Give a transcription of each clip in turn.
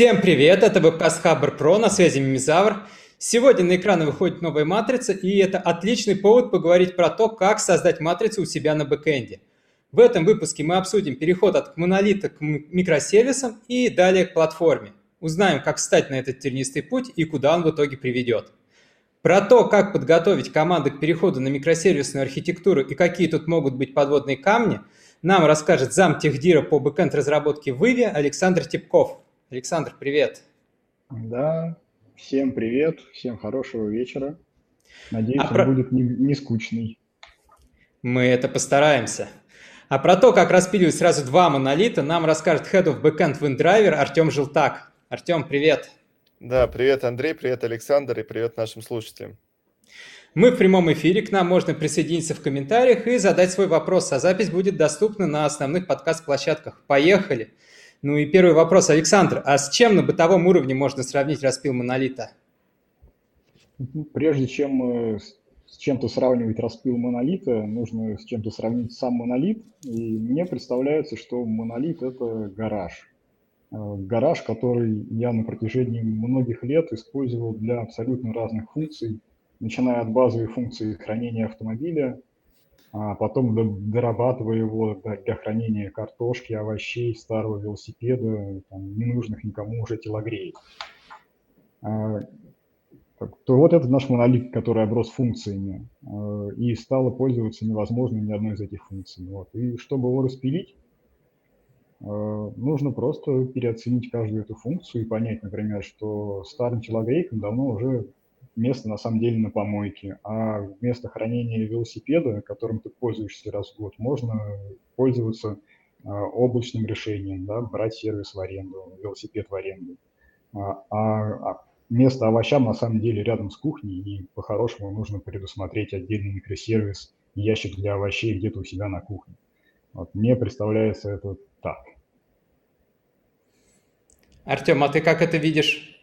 Всем привет, это вебкаст Хабр Про, на связи Мимизавр. Сегодня на экраны выходит новая матрица, и это отличный повод поговорить про то, как создать матрицу у себя на бэкэнде. В этом выпуске мы обсудим переход от монолита к микросервисам и далее к платформе. Узнаем, как встать на этот тернистый путь и куда он в итоге приведет. Про то, как подготовить команды к переходу на микросервисную архитектуру и какие тут могут быть подводные камни, нам расскажет зам техдира по бэкэнд разработке в Иве Александр Типков. Александр, привет. Да, всем привет, всем хорошего вечера. Надеюсь, а он про... будет не, не скучный. Мы это постараемся. А про то, как распиливать сразу два монолита, нам расскажет Head of Backend WinDriver Артем Желтак. Артем, привет. Да, привет, Андрей, привет, Александр, и привет нашим слушателям. Мы в прямом эфире, к нам можно присоединиться в комментариях и задать свой вопрос, а запись будет доступна на основных подкаст-площадках. Поехали! Ну и первый вопрос, Александр, а с чем на бытовом уровне можно сравнить распил монолита? Прежде чем с чем-то сравнивать распил монолита, нужно с чем-то сравнить сам монолит. И мне представляется, что монолит – это гараж. Э, гараж, который я на протяжении многих лет использовал для абсолютно разных функций, начиная от базовой функции хранения автомобиля – а потом дорабатывая его для хранения картошки, овощей, старого велосипеда, там, ненужных никому уже телогреек. А, то вот это наш монолит, который оброс функциями, а, и стало пользоваться невозможно ни одной из этих функций. Вот. И чтобы его распилить, а, нужно просто переоценить каждую эту функцию и понять, например, что старым телогрейкам давно уже место на самом деле на помойке, а вместо хранения велосипеда, которым ты пользуешься раз в год, можно пользоваться а, облачным решением, да, брать сервис в аренду, велосипед в аренду. А, а, а место овощам на самом деле рядом с кухней, и по-хорошему нужно предусмотреть отдельный микросервис, ящик для овощей где-то у себя на кухне. Вот, мне представляется это так. Артем, а ты как это видишь?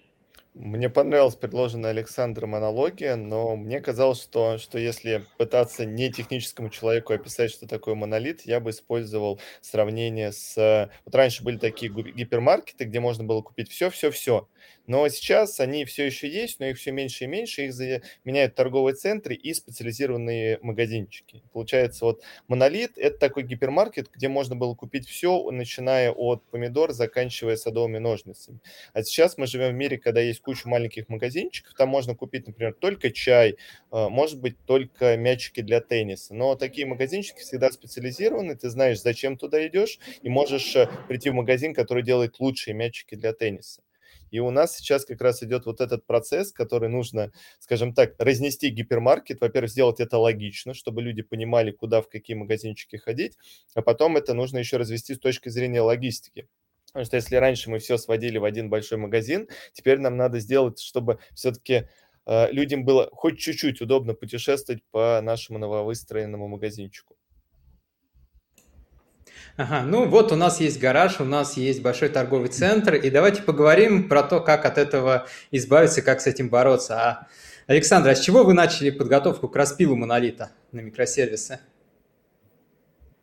Мне понравилась предложенная Александром аналогия, но мне казалось, что, что если пытаться не техническому человеку описать, что такое монолит, я бы использовал сравнение с... Вот раньше были такие гипермаркеты, где можно было купить все-все-все. Но сейчас они все еще есть, но их все меньше и меньше, их заменяют торговые центры и специализированные магазинчики. Получается, вот монолит – это такой гипермаркет, где можно было купить все, начиная от помидор, заканчивая садовыми ножницами. А сейчас мы живем в мире, когда есть куча маленьких магазинчиков, там можно купить, например, только чай, а, может быть, только мячики для тенниса. Но такие магазинчики всегда специализированы, ты знаешь, зачем туда идешь, и можешь э, прийти в магазин, который делает лучшие мячики для тенниса. И у нас сейчас как раз идет вот этот процесс, который нужно, скажем так, разнести гипермаркет. Во-первых, сделать это логично, чтобы люди понимали, куда, в какие магазинчики ходить, а потом это нужно еще развести с точки зрения логистики. Потому что если раньше мы все сводили в один большой магазин, теперь нам надо сделать, чтобы все-таки э, людям было хоть чуть-чуть удобно путешествовать по нашему нововыстроенному магазинчику. Ага, ну вот у нас есть гараж, у нас есть большой торговый центр, и давайте поговорим про то, как от этого избавиться, как с этим бороться. А, Александр, а с чего вы начали подготовку к распилу монолита на микросервисы?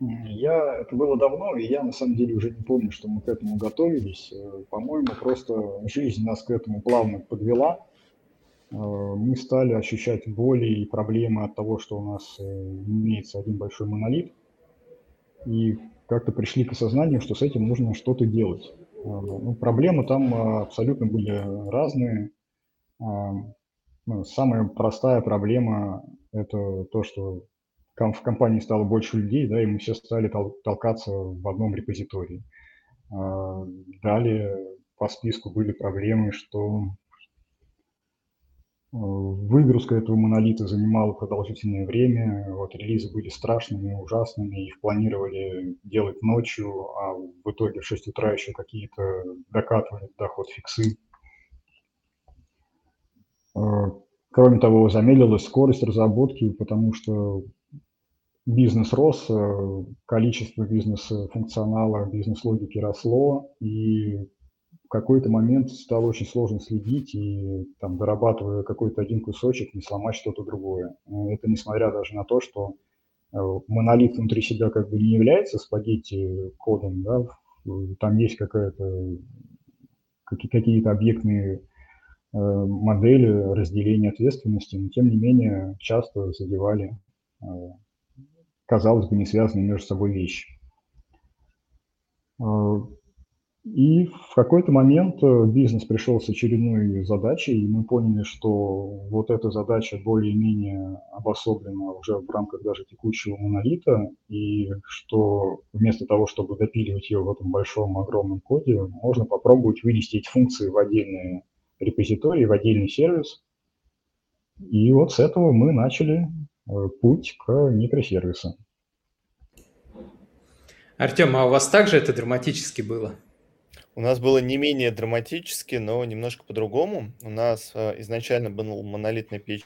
Я, это было давно, и я на самом деле уже не помню, что мы к этому готовились. Э, по-моему, просто жизнь нас к этому плавно подвела. Э, мы стали ощущать боли и проблемы от того, что у нас э, имеется один большой монолит. И как-то пришли к осознанию, что с этим нужно что-то делать. А, ну, проблемы там а, абсолютно были разные. А, ну, самая простая проблема – это то, что в компании стало больше людей, да, и мы все стали толкаться в одном репозитории. Далее по списку были проблемы, что Выгрузка этого монолита занимала продолжительное время, вот релизы были страшными, ужасными, их планировали делать ночью, а в итоге в 6 утра еще какие-то докатывали доход фиксы. Э, кроме того, замедлилась скорость разработки, потому что бизнес рос, э, количество бизнес-функционала, бизнес-логики росло, и какой-то момент стало очень сложно следить и там, дорабатывая какой-то один кусочек, не сломать что-то другое. Э, это несмотря даже на то, что э, монолит внутри себя как бы не является спагетти кодом, да, там есть какая-то какие-то объектные модели разделения ответственности, но тем не менее часто задевали, казалось бы, не связанные между собой вещи. И в какой-то момент э, бизнес пришел с очередной задачей, и мы поняли, что вот эта задача более-менее обособлена уже в рамках даже текущего монолита, и что вместо того, чтобы допиливать ее в этом большом, огромном коде, можно попробовать вынести эти функции в отдельные репозитории, в отдельный сервис. И вот с этого мы начали э, путь к микросервисам. Артем, а у вас также это драматически было? У нас было не менее драматически, но немножко по-другому. У нас э, изначально был монолитный PHP,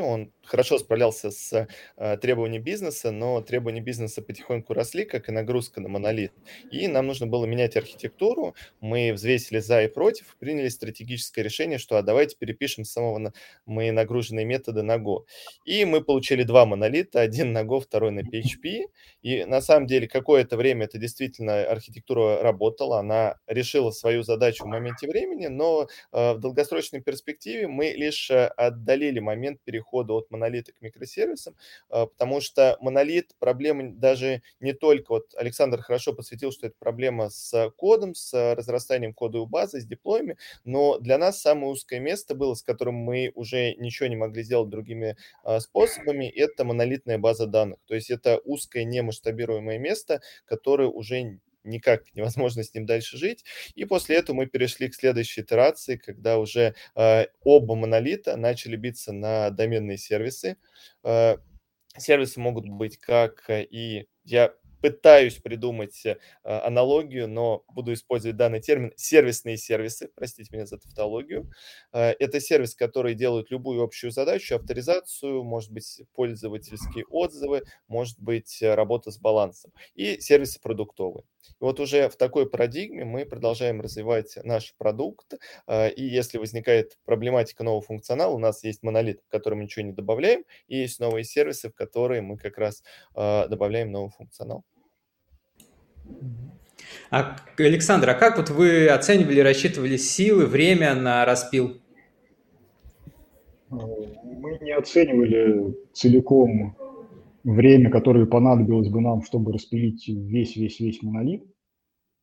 он хорошо справлялся с э, требованиями бизнеса, но требования бизнеса потихоньку росли, как и нагрузка на монолит. И нам нужно было менять архитектуру. Мы взвесили за и против, приняли стратегическое решение, что а давайте перепишем с самого на... мы нагруженные методы на Go. И мы получили два монолита, один на Go, второй на PHP. И на самом деле какое-то время это действительно архитектура работала, она решила свою задачу в моменте времени, но э, в долгосрочной перспективе мы лишь э, отдалили момент перехода от монолита к микросервисам, а, потому что монолит проблема даже не только, вот Александр хорошо подсветил, что это проблема с кодом, с разрастанием кодовой базы, с деплоями, но для нас самое узкое место было, с которым мы уже ничего не могли сделать другими а, способами, это монолитная база данных. То есть это узкое немасштабируемое место, которое уже никак невозможно с ним дальше жить. И после этого мы перешли к следующей итерации, когда уже э, оба монолита начали биться на доменные сервисы. Э, сервисы могут быть как и я пытаюсь придумать э, аналогию, но буду использовать данный термин сервисные сервисы, простите меня за тавтологию. Э, это сервис, который делает любую общую задачу, авторизацию, может быть, пользовательские отзывы, может быть, э, работа с балансом. И сервисы продуктовые. И вот уже в такой парадигме мы продолжаем развивать наш продукт, и если возникает проблематика нового функционала, у нас есть монолит, в который мы ничего не добавляем, и есть новые сервисы, в которые мы как раз добавляем новый функционал. А, Александр, а как вот вы оценивали, рассчитывали силы, время на распил? Мы не оценивали целиком время, которое понадобилось бы нам, чтобы распилить весь-весь-весь монолит.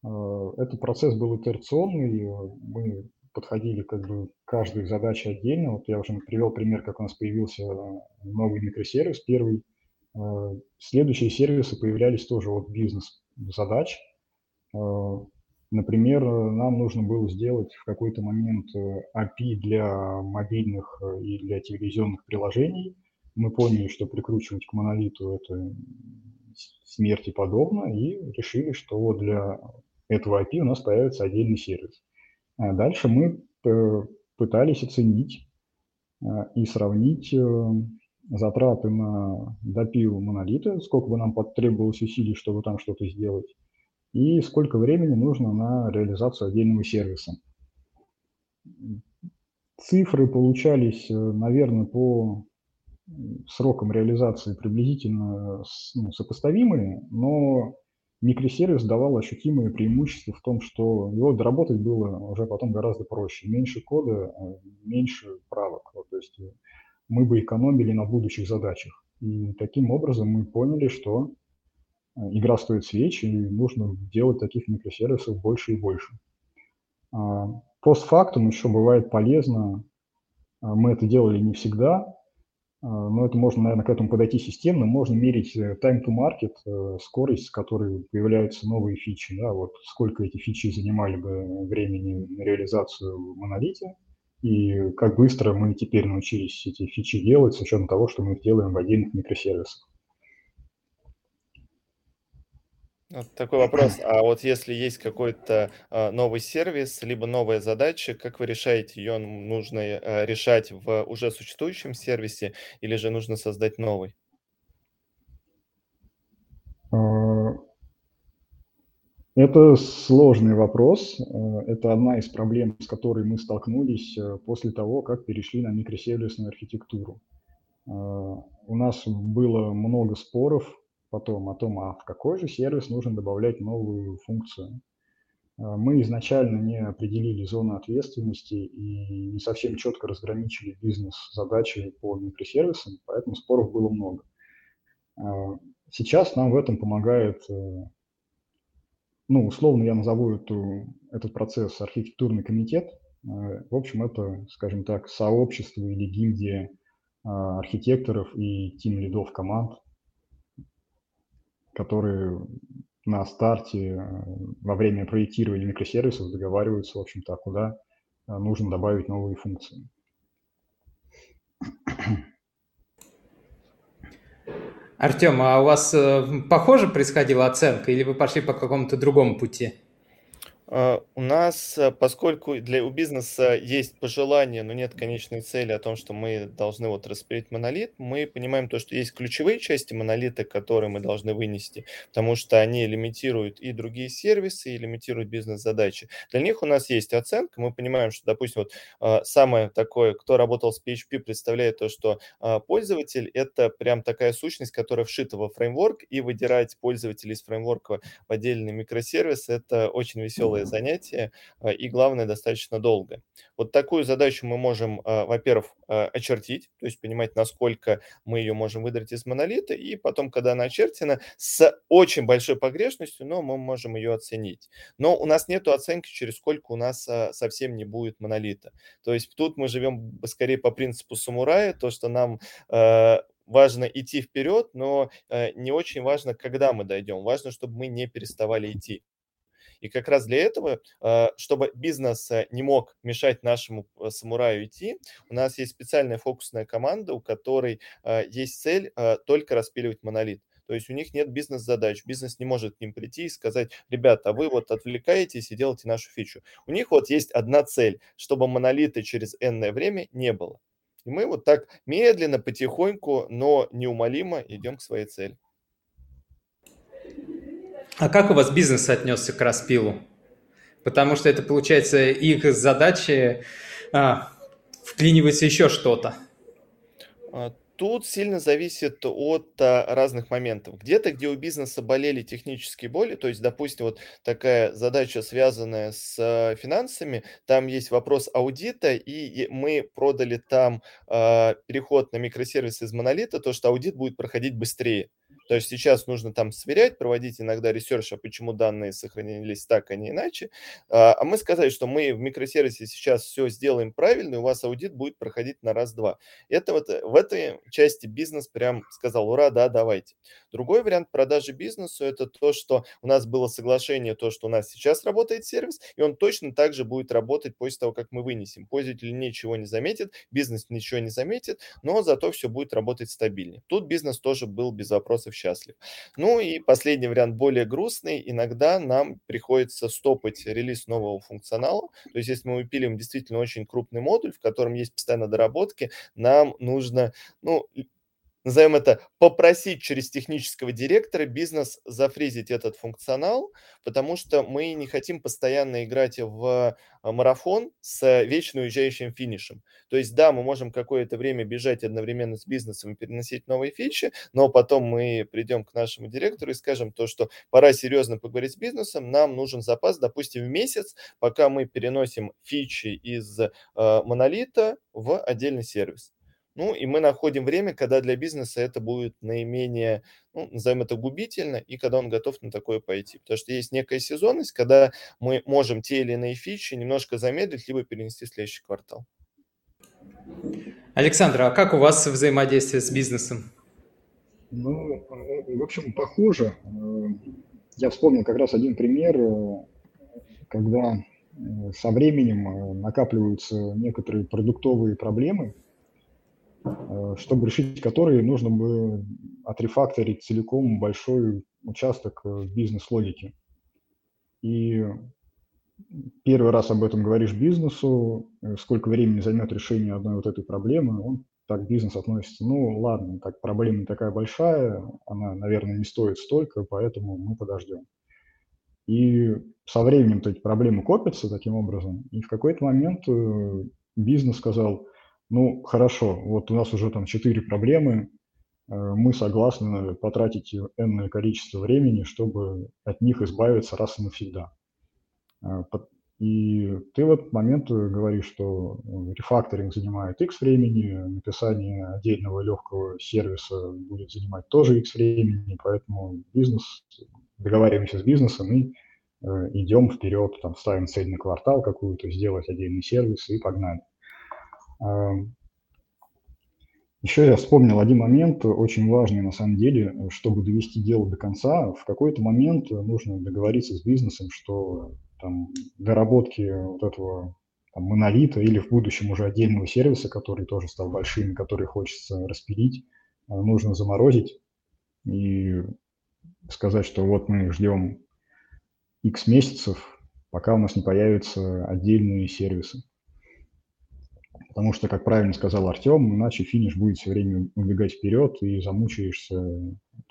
Этот процесс был итерационный, мы подходили как бы к каждой задаче отдельно. Вот я уже привел пример, как у нас появился новый микросервис первый. Следующие сервисы появлялись тоже от бизнес задач. Э, например, нам нужно было сделать в какой-то момент э, API для мобильных э, и для телевизионных приложений. Мы поняли, что прикручивать к монолиту это смерти подобно, и решили, что для этого API у нас появится отдельный сервис. А дальше мы пытались оценить и сравнить затраты на допил монолита, сколько бы нам потребовалось усилий, чтобы там что-то сделать, и сколько времени нужно на реализацию отдельного сервиса. Цифры получались, э, наверное, по срокам реализации приблизительно ну, сопоставимые, но микросервис давал ощутимые преимущества в том, что его доработать было уже потом гораздо проще. Меньше кода, э, меньше правок. то есть э, мы бы экономили на будущих задачах. И таким образом мы поняли, что э, игра стоит свеч, и нужно делать таких микросервисов больше и больше. А, постфактум еще бывает полезно, а, мы это делали не всегда, но это можно, наверное, к этому подойти системно. Можно мерить э, time to market, э, скорость, с которой появляются новые фичи. Да, вот сколько эти фичи занимали бы времени на реализацию в монолите – и как быстро мы теперь научились эти фичи делать с учетом того, что мы их делаем в отдельных микросервисах. Вот такой вопрос. А вот если есть какой-то а, новый сервис, либо новая задача, как вы решаете, ее нужно а, решать в уже существующем сервисе или же нужно создать новый? А, это сложный вопрос. Это одна из проблем, с которой мы столкнулись э, после того, как перешли на микросервисную архитектуру. У нас было много споров потом о том, а в какой же сервис нужно добавлять новую функцию. мы изначально не определили зону ответственности и не совсем четко разграничили бизнес-задачи по микросервисам, поэтому споров было много. Сейчас нам в этом помогает, ну, условно я назову эту, этот процесс архитектурный комитет. В общем, это, скажем так, сообщество или гильдия архитекторов и тим-лидов команд, которые на старте э, во время проектирования микросервисов договариваются, в общем-то, куда э, нужно добавить новые функции. Артем, а у вас э, похоже происходила оценка или вы пошли по какому-то другому пути? А, у нас, э, поскольку для у бизнеса есть пожелание, но нет конечной цели о том, что мы должны вот распилить монолит, мы понимаем то, что есть ключевые части монолита, которые мы должны вынести, потому что они лимитируют и другие сервисы, и лимитируют бизнес-задачи. Для них у нас есть оценка, мы понимаем, что, допустим, вот а, самое такое, кто работал с PHP, представляет то, что а, пользователь — это прям такая сущность, которая вшита во фреймворк, и выдирать пользователей из фреймворка в отдельный микросервис — это очень веселая тяжелое занятие а, и, главное, достаточно долго. Вот такую задачу мы можем, а, во-первых, а, очертить, то есть понимать, насколько мы ее можем выдрать из монолита, и потом, когда она очерчена, с очень большой погрешностью, но мы можем ее оценить. Но у нас нет оценки, через сколько у нас совсем не будет монолита. То есть тут мы живем скорее по принципу самурая, то, что нам важно идти вперед, но не очень важно, когда мы дойдем. Важно, чтобы мы не переставали идти. И как раз для этого, а, чтобы бизнес э, не мог мешать нашему э, самураю идти, у нас есть специальная фокусная команда, у которой а, есть цель а, только распиливать монолит. То есть у них нет бизнес-задач, бизнес не может к ним прийти и сказать, ребята, вы вот отвлекаетесь и делаете нашу фичу. У них вот есть одна цель, чтобы монолита через энное время не было. И мы вот так медленно, потихоньку, но неумолимо идем к своей цели. А как у вас бизнес отнесся к распилу? Потому что это, получается, их задачи а, вклинивается еще что-то. А, тут сильно зависит от а, разных моментов. Где-то, где у бизнеса болели технические боли, то есть, допустим, вот такая задача, связанная с а, финансами, там есть вопрос аудита, и мы продали там а, переход на микросервис из монолита, то, что аудит будет проходить быстрее. То есть сейчас нужно там сверять, проводить иногда research, а почему данные сохранились так, а не иначе. А, а мы сказали, что мы в микросервисе сейчас все сделаем правильно, и у вас аудит будет проходить на раз-два. Это вот э, в этой части бизнес прям сказал, ура, да, давайте. Другой вариант продажи бизнесу – это то, что у нас было соглашение, то, что у нас сейчас работает сервис, и он точно так же будет работать после того, как мы вынесем. Пользователь ничего не заметит, бизнес ничего не заметит, но зато все будет работать стабильнее. Тут бизнес тоже был без вопросов счастлив. Ну и последний вариант более грустный. Иногда нам приходится стопать релиз нового функционала. То есть если мы выпилим действительно очень крупный модуль, в котором есть постоянно доработки, нам нужно, ну, назовем это, попросить через технического директора бизнес зафризить этот функционал, потому что мы не хотим постоянно играть в а, марафон с вечно уезжающим финишем. То есть, да, мы можем какое-то время бежать одновременно с бизнесом и переносить новые фичи, но потом мы придем к нашему директору и скажем то, что пора серьезно поговорить с бизнесом, нам нужен запас, допустим, в месяц, пока мы переносим фичи из э, монолита в отдельный сервис. Ну, и мы находим время, когда для бизнеса это будет наименее, ну, назовем это губительно, и когда он готов на такое пойти. Потому что есть некая сезонность, когда мы можем те или иные фичи немножко замедлить, либо перенести в следующий квартал. Александр, а как у вас взаимодействие с бизнесом? Ну, в общем, похоже. Я вспомнил как раз один пример, когда со временем накапливаются некоторые продуктовые проблемы – Э, чтобы решить которые, нужно бы отрефакторить целиком большой участок э, бизнес-логики. И первый раз об этом говоришь бизнесу, э, сколько времени займет решение одной вот этой проблемы, он так бизнес относится, ну ладно, так проблема такая большая, она, наверное, не стоит столько, поэтому мы подождем. И со временем эти проблемы копятся таким образом, и в какой-то момент бизнес сказал – ну, хорошо, вот у нас уже там четыре проблемы, э, мы согласны потратить энное количество времени, чтобы от них избавиться раз и навсегда. И ты в этот момент говоришь, что рефакторинг занимает X времени, написание отдельного легкого сервиса будет занимать тоже X времени, поэтому бизнес, договариваемся с бизнесом и идем вперед, там, ставим цель на квартал какую-то, сделать отдельный сервис и погнали. Еще я вспомнил один момент, очень важный на самом деле, чтобы довести дело до конца. В какой-то момент нужно договориться с бизнесом, что там, доработки вот этого там, монолита или в будущем уже отдельного сервиса, который тоже стал большим, который хочется распилить, э, нужно заморозить и сказать, что вот мы ждем X месяцев, пока у нас не появятся отдельные сервисы. Потому что, как правильно сказал Артем, иначе финиш будет все время убегать вперед и замучаешься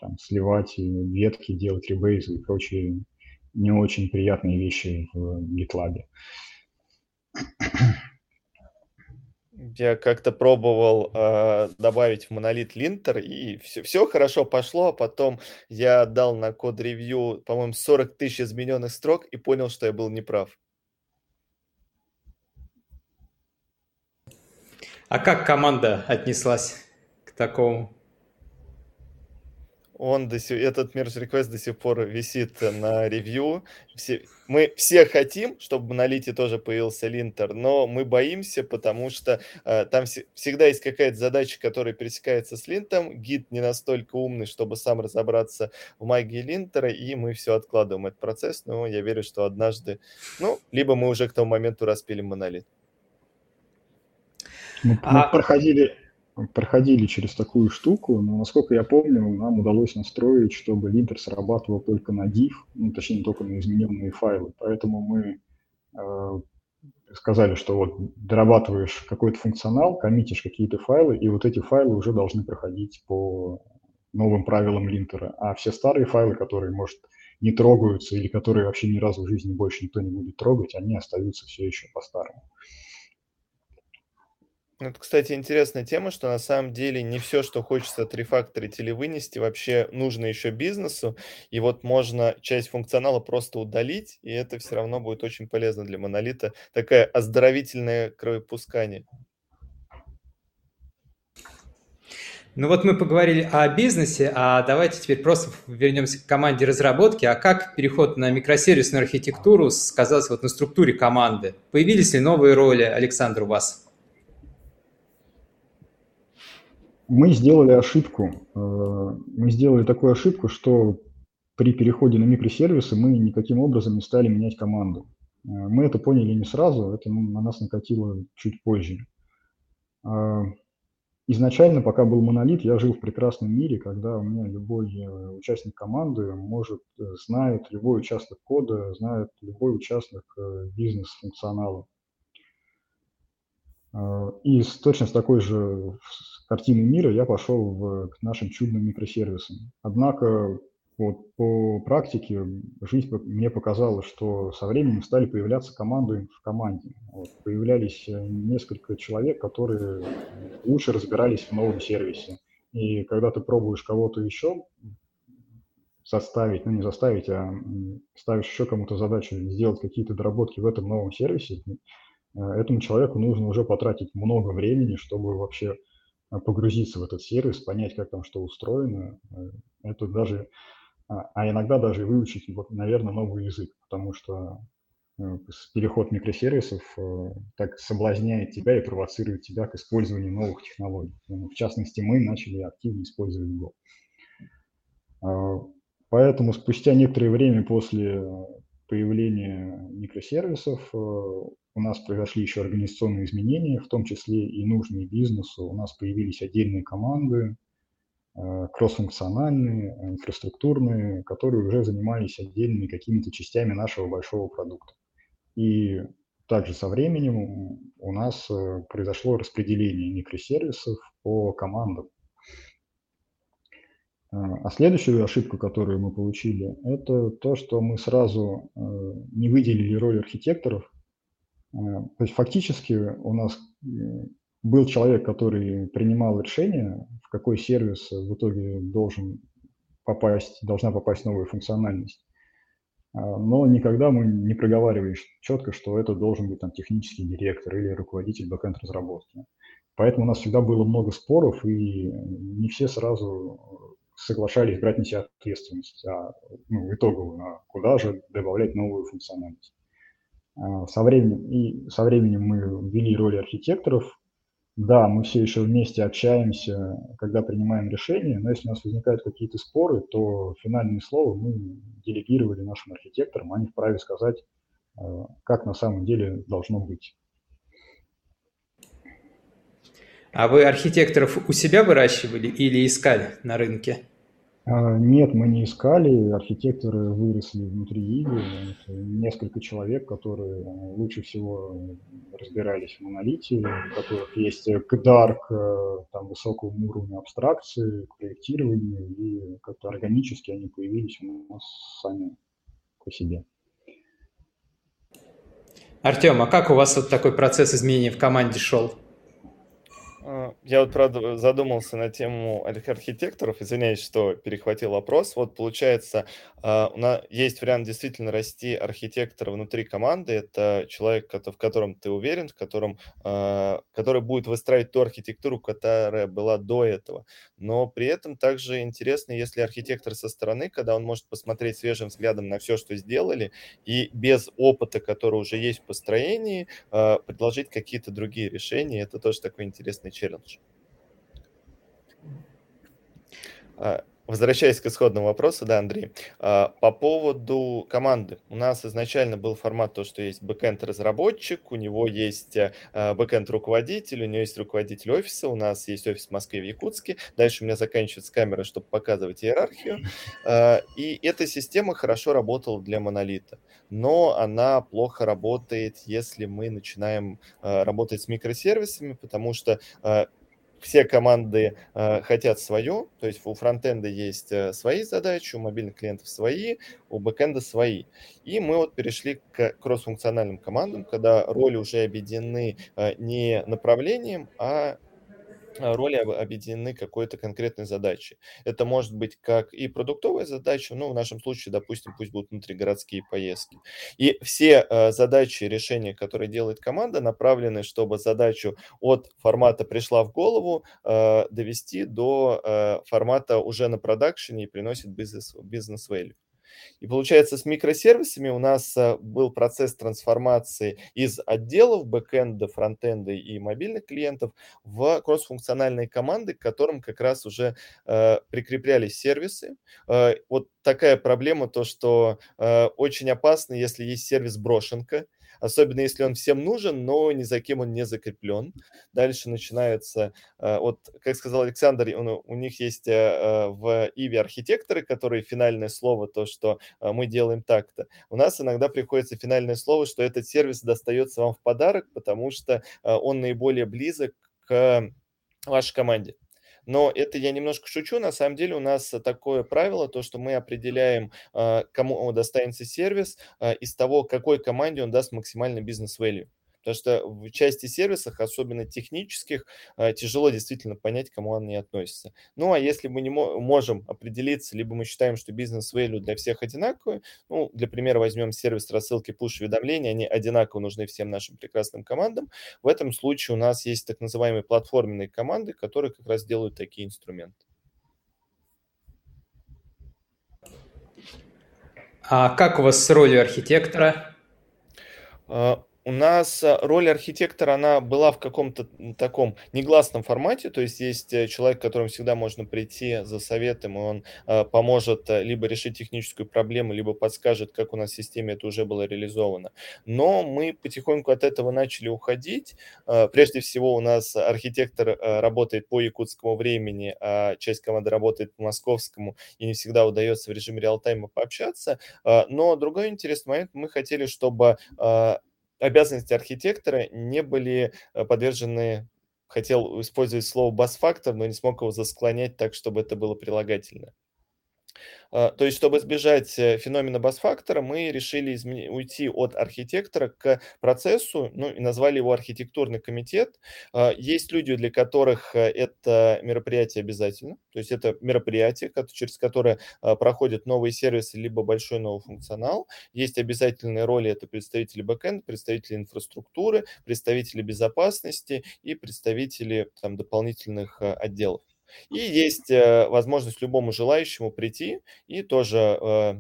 там, сливать ветки, делать ребейзы и прочие не очень приятные вещи в GitLab. Я как-то пробовал э, добавить в монолит линтер, и все, все хорошо пошло, а потом я дал на код-ревью, по-моему, 40 тысяч измененных строк и понял, что я был неправ. А как команда отнеслась к такому? Он до сих, этот merge request до сих пор висит на ревью. Все, мы все хотим, чтобы в монолите тоже появился линтер, но мы боимся, потому что э, там вс- всегда есть какая-то задача, которая пересекается с линтом. Гид не настолько умный, чтобы сам разобраться в магии линтера, и мы все откладываем этот процесс. Но я верю, что однажды, ну, либо мы уже к тому моменту распилим монолит. Мы, а... мы проходили, проходили через такую штуку, но, насколько я помню, нам удалось настроить, чтобы линтер срабатывал только на div, ну, точнее, только на измененные файлы. Поэтому мы э, сказали, что вот дорабатываешь какой-то функционал, коммитишь какие-то файлы, и вот эти файлы уже должны проходить по новым правилам линтера. А все старые файлы, которые, может, не трогаются или которые вообще ни разу в жизни больше никто не будет трогать, они остаются все еще по-старому. Это, кстати, интересная тема, что на самом деле не все, что хочется отрефакторить или вынести, вообще нужно еще бизнесу. И вот можно часть функционала просто удалить, и это все равно будет очень полезно для монолита. Такое оздоровительное кровопускание. Ну вот мы поговорили о бизнесе, а давайте теперь просто вернемся к команде разработки. А как переход на микросервисную архитектуру сказался вот на структуре команды? Появились ли новые роли, Александр, у вас? Мы сделали ошибку. Э, мы сделали такую ошибку, что при переходе на микросервисы мы никаким образом не стали менять команду. Э, мы это поняли не сразу, это на нас накатило чуть позже. Э, изначально, пока был монолит, я жил в прекрасном мире, когда у меня любой участник команды может, знает любой участок кода, знает любой участок бизнес-функционала. И точно с такой же картины мира я пошел в, к нашим чудным микросервисам. Однако вот по практике жизнь мне показала, что со временем стали появляться команды в команде. Вот, появлялись э, несколько человек, которые лучше разбирались в новом сервисе. И когда ты пробуешь кого-то еще заставить, ну не заставить, а ставишь еще кому-то задачу сделать какие-то доработки в этом новом сервисе, э, этому человеку нужно уже потратить много времени, чтобы вообще погрузиться в этот сервис, понять, как там что устроено. Э, это даже, а, а иногда даже выучить, наверное, новый язык, потому что э, переход микросервисов э, так соблазняет тебя и провоцирует тебя к использованию новых технологий. В частности, мы начали активно использовать Go. А, поэтому спустя некоторое время после появления микросервисов у нас произошли еще организационные изменения, в том числе и нужные бизнесу. У нас появились отдельные команды, э, кроссфункциональные, инфраструктурные, которые уже занимались отдельными какими-то частями нашего большого продукта. И также со временем у нас э, произошло распределение микросервисов по командам. Э, а следующую ошибку, которую мы получили, это то, что мы сразу не выделили роль архитекторов то есть фактически у нас был человек, который принимал решение, в какой сервис в итоге должен попасть, должна попасть новая функциональность. но никогда мы не проговаривали четко, что это должен быть там технический директор или руководитель бэкэнд разработки. Поэтому у нас всегда было много споров, и не все сразу соглашались брать на себя ответственность, а ну, итоговую, а куда же добавлять новую функциональность. А, со временем, и со временем мы ввели роли архитекторов. Да, мы все еще вместе общаемся, когда принимаем решения, но если у нас возникают какие-то споры, то финальное слово мы делегировали нашим архитекторам, они вправе сказать, а, как на самом деле должно быть. А вы архитекторов у себя выращивали или искали на рынке? А, нет, мы не искали. Архитекторы выросли внутри Иги. Несколько человек, которые лучше всего разбирались в монолите, у которых есть к дарк, там, высокому уровню абстракции, к проектированию, и как-то органически они появились у нас сами по себе. Артем, а как у вас вот такой процесс изменения в команде шел? А, я вот, правда, задумался на тему архитекторов, извиняюсь, что перехватил вопрос. Вот получается, а, у нас есть вариант действительно расти архитектора внутри команды. Это человек, в котором ты уверен, в котором, а, который будет выстраивать ту архитектуру, которая была до этого. Но при этом также интересно, если архитектор со стороны, когда он может посмотреть свежим взглядом на все, что сделали, и без опыта, который уже есть в построении, предложить какие-то другие решения. Это тоже такой интересный челлендж. А, Возвращаясь к исходному вопросу, да, Андрей, а, по поводу команды. У нас изначально был формат то, что есть бэкэнд-разработчик, у него есть э, а, бэкэнд-руководитель, у него есть руководитель офиса, у нас есть офис в Москве и в Якутске. Дальше у меня заканчивается камера, чтобы показывать иерархию. А, и эта система хорошо работала для монолита, но она плохо работает, если мы начинаем работать с микросервисами, потому что все команды э, хотят свое, то есть у фронтенда есть э, свои задачи, у мобильных клиентов свои, у бэкенда свои. И мы вот перешли к кроссфункциональным командам, когда роли уже объединены э, не направлением, а роли объединены какой-то конкретной задачей. Это может быть как и продуктовая задача, ну, в нашем случае, допустим, пусть будут внутригородские поездки. И все э, задачи и решения, которые делает команда, направлены, чтобы задачу от формата пришла в голову э, довести до э, формата уже на продакшене и приносит бизнес, бизнес-value. И получается, с микросервисами у нас э, был процесс трансформации из отделов бэкэнда, фронтенда и мобильных клиентов в кроссфункциональные команды, к которым как раз уже э, прикреплялись сервисы. Э, вот такая проблема, то что э, очень опасно, если есть сервис брошенка, особенно если он всем нужен, но ни за кем он не закреплен. Дальше начинается, э, вот, как сказал Александр, он, у них есть э, э, в Иве архитекторы, которые финальное слово, то, что мы делаем так-то. У нас иногда приходится финальное слово, что этот сервис достается вам в подарок, потому что он наиболее близок к вашей команде. Но это я немножко шучу. На самом деле у нас такое правило, то, что мы определяем, а, кому достанется сервис а, из того, какой команде он даст максимальный бизнес-value. Потому что в части сервисов, особенно технических, а, тяжело действительно понять, к кому они относятся. Ну, а если мы не можем определиться, либо мы считаем, что бизнес-value для всех одинаковый, ну, для примера возьмем сервис рассылки push-уведомлений, они одинаково нужны всем нашим прекрасным командам. В этом случае у нас есть так называемые платформенные команды, которые как раз делают такие инструменты. А как у вас с ролью архитектора? А, у нас э, роль архитектора, она была в каком-то таком негласном формате, то есть есть э, человек, к которому всегда можно прийти за советом, и он э, поможет либо решить техническую проблему, либо подскажет, как у нас в системе это уже было реализовано. Но мы потихоньку от этого начали уходить. Прежде всего у нас архитектор работает по якутскому времени, а часть команды работает по московскому, и не всегда удается в режиме реал-тайма пообщаться. Но другой интересный момент, мы хотели, чтобы обязанности архитектора не были э, подвержены, хотел использовать слово бас-фактор, но не смог его засклонять так, чтобы это было прилагательное. А, то есть, чтобы избежать э, феномена бас-фактора, мы решили изме- уйти от архитектора к процессу, ну и назвали его архитектурный комитет. А, есть люди, для которых э, это мероприятие обязательно, то есть это мероприятие, через которое а, проходят новые сервисы, либо большой новый функционал. Есть обязательные роли, это представители бэкэнда, представители инфраструктуры, представители безопасности и представители там, дополнительных отделов. И есть э, возможность любому желающему прийти и тоже э,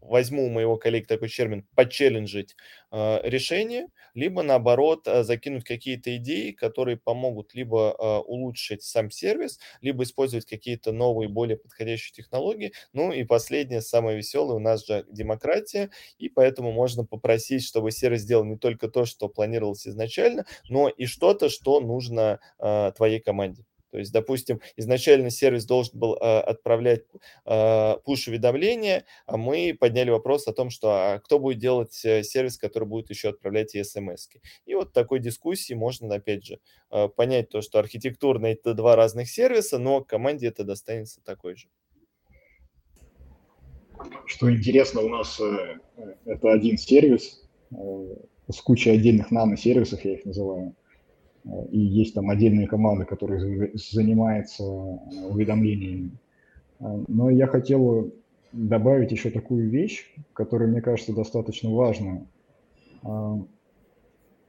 возьму у моего коллеги такой термин, почелленджить э, решение, либо наоборот э, закинуть какие-то идеи, которые помогут либо э, улучшить сам сервис, либо использовать какие-то новые, более подходящие технологии. Ну и последнее, самое веселое, у нас же демократия, и поэтому можно попросить, чтобы сервис сделал не только то, что планировалось изначально, но и что-то, что нужно э, твоей команде. То есть, допустим, изначально сервис должен был э, отправлять э, push-уведомления, а мы подняли вопрос о том, что а кто будет делать э, сервис, который будет еще отправлять и смс. -ки. И вот такой дискуссии можно, опять же, понять то, что архитектурно это два разных сервиса, но команде это достанется такой же. Что интересно, у нас это один сервис с кучей отдельных нано-сервисов, я их называю и есть там отдельные команды, которые занимаются э, уведомлениями. Э, но я хотел добавить еще такую вещь, которая, мне кажется, достаточно важна. Э,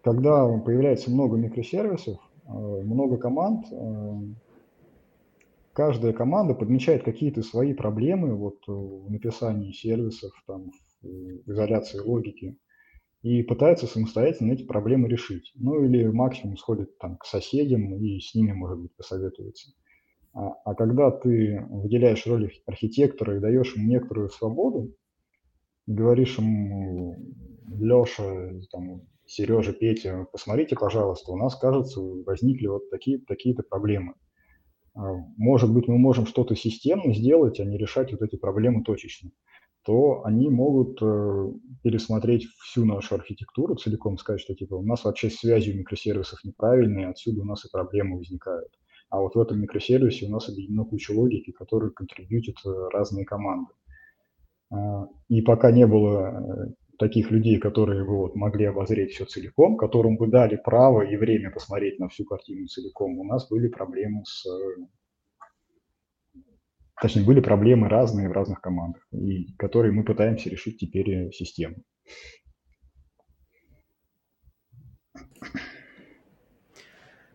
когда появляется много микросервисов, много команд, каждая команда подмечает какие-то свои проблемы вот в написании сервисов, там, в изоляции логики – и пытается самостоятельно эти проблемы решить. Ну или максимум сходит там к соседям и с ними, может быть, посоветуется. А, а когда ты выделяешь роль архитектора и даешь ему некоторую свободу, говоришь ему, Леша, там, Сережа, Петя, посмотрите, пожалуйста, у нас, кажется, возникли вот такие, такие-то проблемы. А, может быть, мы можем что-то системно сделать, а не решать вот эти проблемы точечно то они могут э, пересмотреть всю нашу архитектуру целиком, сказать, что типа у нас вообще связи микросервисов неправильные, отсюда у нас и проблемы возникают. А вот в этом микросервисе у нас объединена куча логики, которые контрибьютят э, разные команды. Э, и пока не было э, таких людей, которые бы вот могли обозреть все целиком, которым бы дали право и время посмотреть на всю картину целиком, у нас были проблемы с точнее, были проблемы разные в разных командах, и которые мы пытаемся решить теперь системно.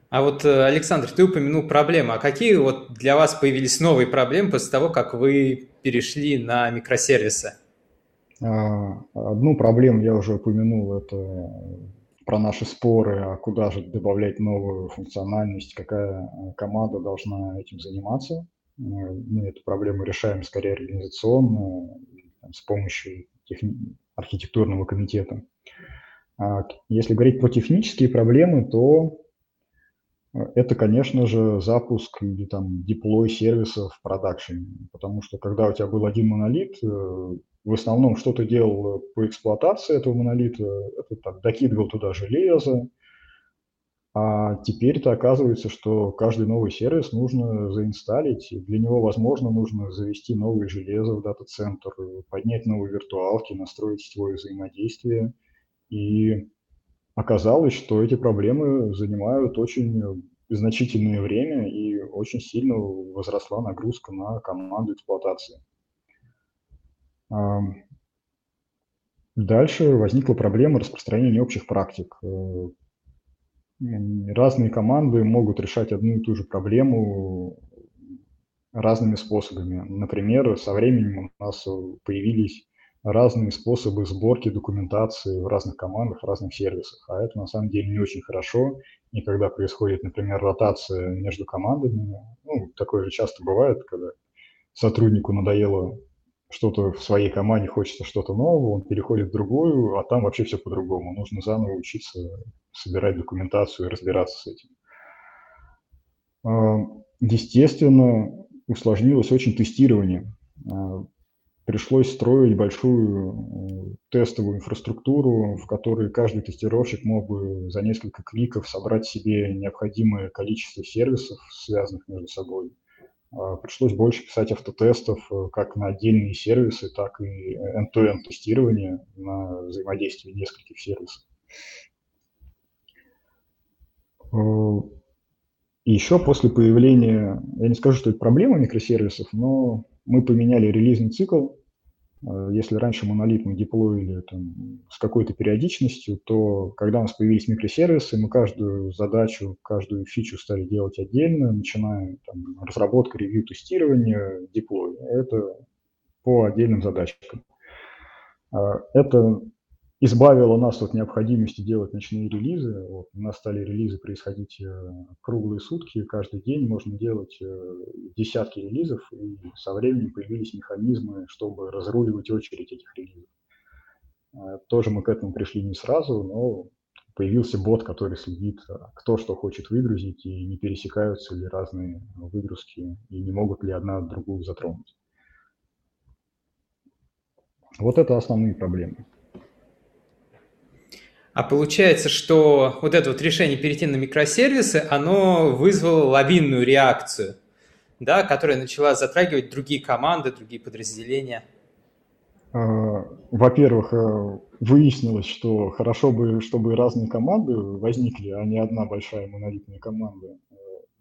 А вот, э, Александр, ты упомянул проблемы. А какие вот для вас появились новые проблемы после того, как вы перешли на микросервисы? А, одну проблему я уже упомянул, это про наши споры, а куда же добавлять новую функциональность, какая команда должна этим заниматься мы эту проблему решаем скорее организационно, там, с помощью техни- архитектурного комитета. А если говорить про технические проблемы, то э, это, конечно же, запуск или там деплой сервисов в продакшене, потому что когда у тебя был один монолит, э, в основном что то делал по эксплуатации этого монолита, это там, докидывал туда железо, а теперь-то оказывается, что каждый новый сервис нужно заинсталить. Для него, возможно, нужно завести новые железо в дата-центр, поднять новые виртуалки, настроить сетевое взаимодействие. И оказалось, что эти проблемы занимают очень значительное время и очень сильно возросла нагрузка на команду эксплуатации. Дальше возникла проблема распространения общих практик. Разные команды могут решать одну и ту же проблему разными способами. Например, со временем у нас появились разные способы сборки документации в разных командах, в разных сервисах. А это на самом деле не очень хорошо. И когда происходит, например, ротация между командами, ну, такое же часто бывает, когда сотруднику надоело что-то в своей команде, хочется что-то нового, он переходит в другую, а там вообще все по-другому. Нужно заново учиться собирать документацию и разбираться с этим. А, естественно, усложнилось очень тестирование. А, пришлось строить большую э, тестовую инфраструктуру, в которой каждый тестировщик мог бы за несколько кликов собрать себе необходимое количество сервисов, связанных между собой, пришлось больше писать автотестов как на отдельные сервисы, так и end-to-end тестирование на взаимодействие нескольких сервисов. И еще после появления, я не скажу, что это проблема микросервисов, но мы поменяли релизный цикл. Э, если раньше монолит мы деплоили там, с какой-то периодичностью, то когда у нас появились микросервисы, мы каждую задачу, каждую фичу стали делать отдельно, начиная там, разработка, ревью, тестирование, деплой. Это по отдельным задачкам. Э, это избавило нас от необходимости делать ночные релизы. Вот, у нас стали релизы происходить э, круглые сутки, каждый день можно делать э, десятки релизов, и со временем появились механизмы, чтобы разруливать очередь этих релизов. Э, тоже мы к этому пришли не сразу, но появился бот, который следит, кто что хочет выгрузить, и не пересекаются ли разные выгрузки, и не могут ли одна другую затронуть. Вот это основные проблемы. А получается, что вот это вот решение перейти на микросервисы, оно вызвало лавинную реакцию, да, которая начала затрагивать другие команды, другие подразделения. А, во-первых, э, выяснилось, что хорошо бы, чтобы разные команды возникли, а не одна большая монолитная команда. Э,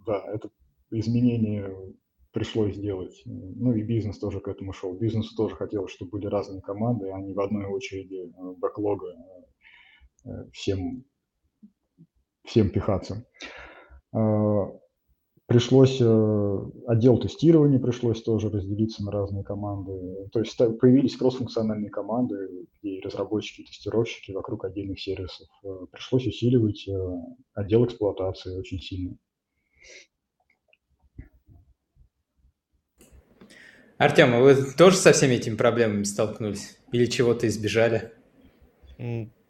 да, это изменение пришлось сделать. Ну и бизнес тоже к этому шел. Бизнес тоже хотел, чтобы были разные команды, а не в одной очереди э, бэклога всем, всем пихаться. А, пришлось, э, отдел тестирования пришлось тоже разделиться на разные команды. То есть появились кроссфункциональные команды, где разработчики и тестировщики вокруг отдельных сервисов. Э, пришлось усиливать отдел эксплуатации очень сильно. Артем, а вы тоже со всеми этими проблемами столкнулись? Или чего-то избежали?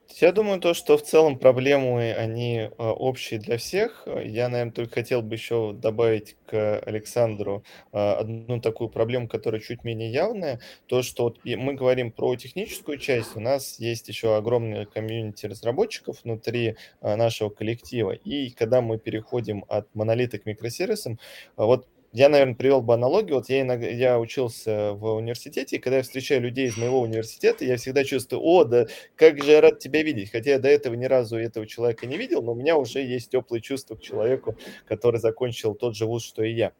Я думаю, то, что в целом проблемы, они а, общие для всех. Я, наверное, только хотел бы еще добавить к Александру а, одну такую проблему, которая чуть менее явная. То, что вот мы говорим про техническую часть, у нас есть еще огромное комьюнити разработчиков внутри а, нашего коллектива. И когда мы переходим от монолита к микросервисам, вот я, наверное, привел бы аналогию. Вот я, иногда, я учился в университете, и когда я встречаю людей из моего университета, я всегда чувствую, о, да как же я рад тебя видеть. Хотя я до этого ни разу этого человека не видел, но у меня уже есть теплые чувства к человеку, который закончил тот же вуз, что и я.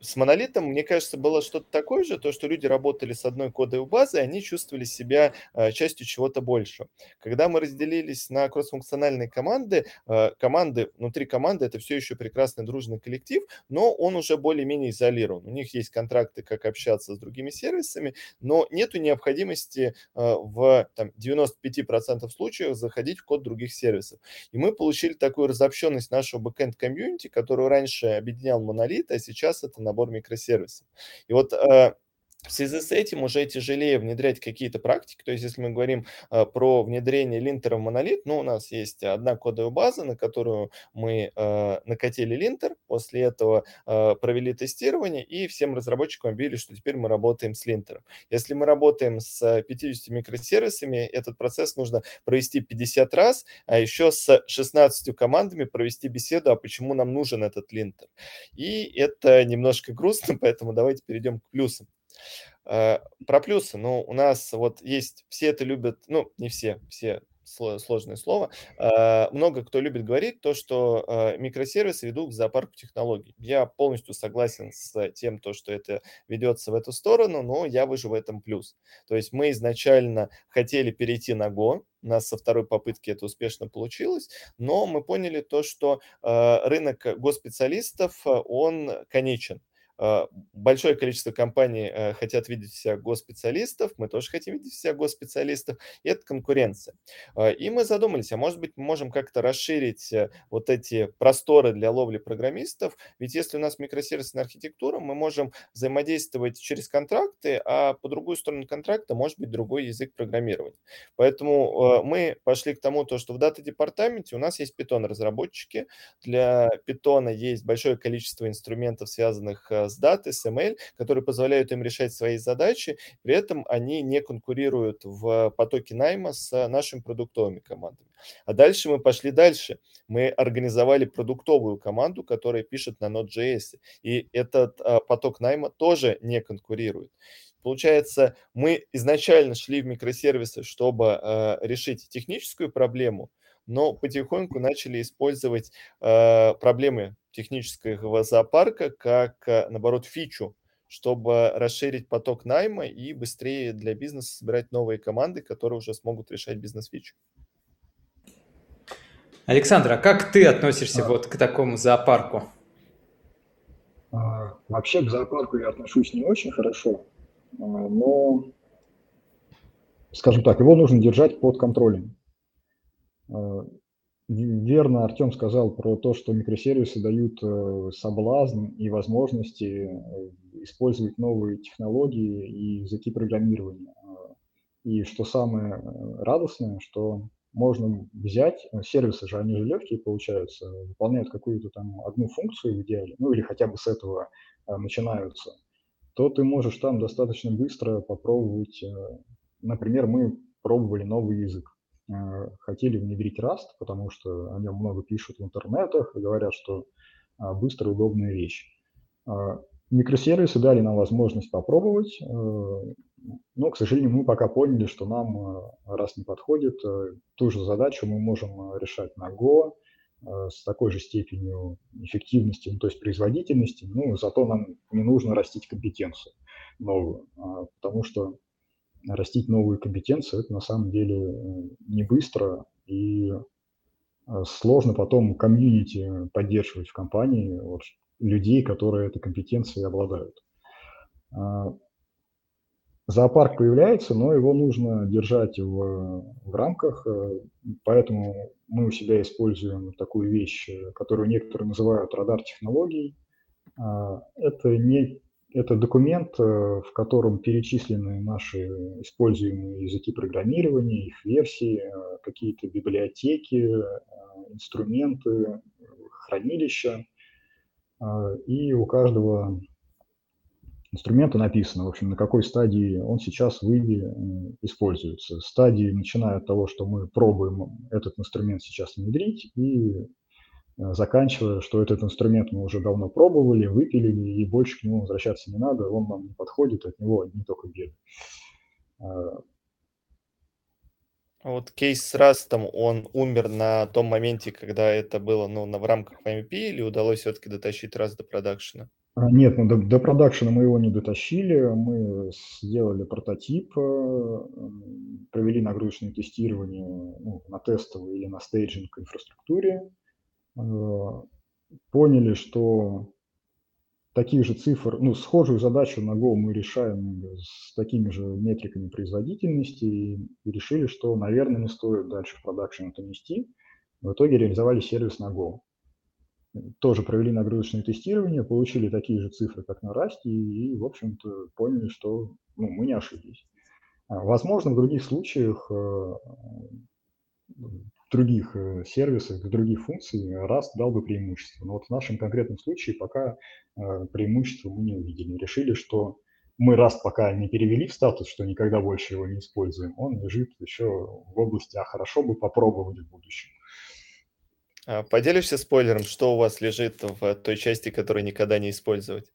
С монолитом, мне кажется, было что-то такое же, то, что люди работали с одной кодовой базой, они чувствовали себя э, частью чего-то большего. Когда мы разделились на кроссфункциональные команды, э, команды, внутри команды это все еще прекрасный дружный коллектив, но он уже более-менее изолирован. У них есть контракты, как общаться с другими сервисами, но нет необходимости э, в там, 95% случаев заходить в код других сервисов. И мы получили такую разобщенность нашего бэкэнд-комьюнити, которую раньше объединял монолит, а сейчас это набор микросервисов. И вот э, в связи с этим уже тяжелее внедрять какие-то практики. То есть, если мы говорим э, про внедрение линтера в монолит, ну, у нас есть одна кодовая база, на которую мы э, накатили линтер, после этого э, провели тестирование, и всем разработчикам объявили, что теперь мы работаем с линтером. Если мы работаем с 50 микросервисами, этот процесс нужно провести 50 раз, а еще с 16 командами провести беседу, а почему нам нужен этот линтер. И это немножко грустно, поэтому давайте перейдем к плюсам. Э, про плюсы. Ну, у нас вот есть, все это любят, ну, не все, все сложное слово. Э, много кто любит говорить то, что э, микросервисы ведут к зоопарку технологий. Я полностью согласен с тем, то, что это ведется в эту сторону, но я вижу в этом плюс. То есть мы изначально хотели перейти на Go, у нас со второй попытки это успешно получилось, но мы поняли то, что рынок госпециалистов, он конечен. А, большое количество компаний э, хотят видеть себя госпециалистов, мы тоже хотим видеть себя госпециалистов, и это конкуренция. А, и мы задумались, а может быть мы можем как-то расширить э, вот эти просторы для ловли программистов, ведь если у нас микросервисная архитектура, мы можем взаимодействовать через контракты, а по другую сторону контракта может быть другой язык программирования. Поэтому э, мы пошли к тому, то, что в дата-департаменте у нас есть Python-разработчики, для Python есть большое количество инструментов, связанных с даты, с ML, которые позволяют им решать свои задачи, при этом они не конкурируют в потоке найма с нашими продуктовыми командами. А дальше мы пошли дальше. Мы организовали продуктовую команду, которая пишет на Node.js, и этот а, поток найма тоже не конкурирует. Получается, мы изначально шли в микросервисы, чтобы э, решить техническую проблему, но потихоньку начали использовать э, проблемы технического зоопарка как, э, наоборот, фичу, чтобы расширить поток найма и быстрее для бизнеса собирать новые команды, которые уже смогут решать бизнес-фичу. Александр, а как ты относишься а... вот к такому зоопарку? А, вообще к зоопарку я отношусь не очень хорошо, а, но, скажем так, его нужно держать под контролем. А, верно Артем сказал про то, что микросервисы дают э, соблазн и возможности э, использовать новые технологии и языки программирования. И что самое э, радостное, что можно взять, сервисы же, они же легкие получаются, выполняют какую-то там одну функцию в идеале, ну или хотя бы с этого начинаются, то ты можешь там достаточно быстро попробовать, например, мы пробовали новый язык, Э, хотели внедрить Rust, потому что о нем много пишут в интернетах и говорят, что а, быстрая, удобная вещь. А, микросервисы дали нам возможность попробовать, э, но, к сожалению, мы пока поняли, что нам э, Rust не подходит. Ту же задачу мы можем решать на Go с такой же степенью эффективности, ну, то есть производительности, ну, зато нам не нужно растить компетенцию новую, а, потому что растить новые компетенции, это на самом деле э, не быстро и э, сложно потом комьюнити поддерживать в компании вот, людей, которые этой компетенцией обладают. А, зоопарк появляется, но его нужно держать в, в рамках, э, поэтому мы у себя используем такую вещь, которую некоторые называют радар технологий. А, это не это документ, э, в котором перечислены наши используемые языки программирования, их версии, э, какие-то библиотеки, э, инструменты, хранилища. И у каждого инструмента написано, в общем, на какой стадии он сейчас в Иви используется. Стадии начиная от того, что мы пробуем этот инструмент сейчас внедрить, и заканчивая, что этот инструмент мы уже давно пробовали, выпилили, и больше к нему возвращаться не надо, он нам не подходит, от него одни только беды. А вот кейс с Растом, он умер на том моменте, когда это было ну, в рамках MVP, или удалось все-таки дотащить Раст до продакшена? А, нет, ну, до, до продакшена мы его не дотащили. Мы сделали прототип, э, провели нагрузочное тестирование ну, на тестовой или на staging инфраструктуре. Э, поняли, что таких же цифр, ну, схожую задачу на Go мы решаем с такими же метриками производительности и, решили, что, наверное, не стоит дальше в production это нести. В итоге реализовали сервис на Go. Тоже провели нагрузочное тестирование, получили такие же цифры, как на Rust, и, и в общем-то, поняли, что ну, мы не ошиблись. А, возможно, в других случаях э, других э, сервисах, других функций Rust дал бы преимущество. Но вот в нашем конкретном случае пока э, преимущества мы не увидели. Решили, что мы Rust пока не перевели в статус, что никогда больше его не используем. Он лежит еще в области, а хорошо бы попробовать в будущем. А поделишься спойлером, что у вас лежит в той части, которую никогда не использовать?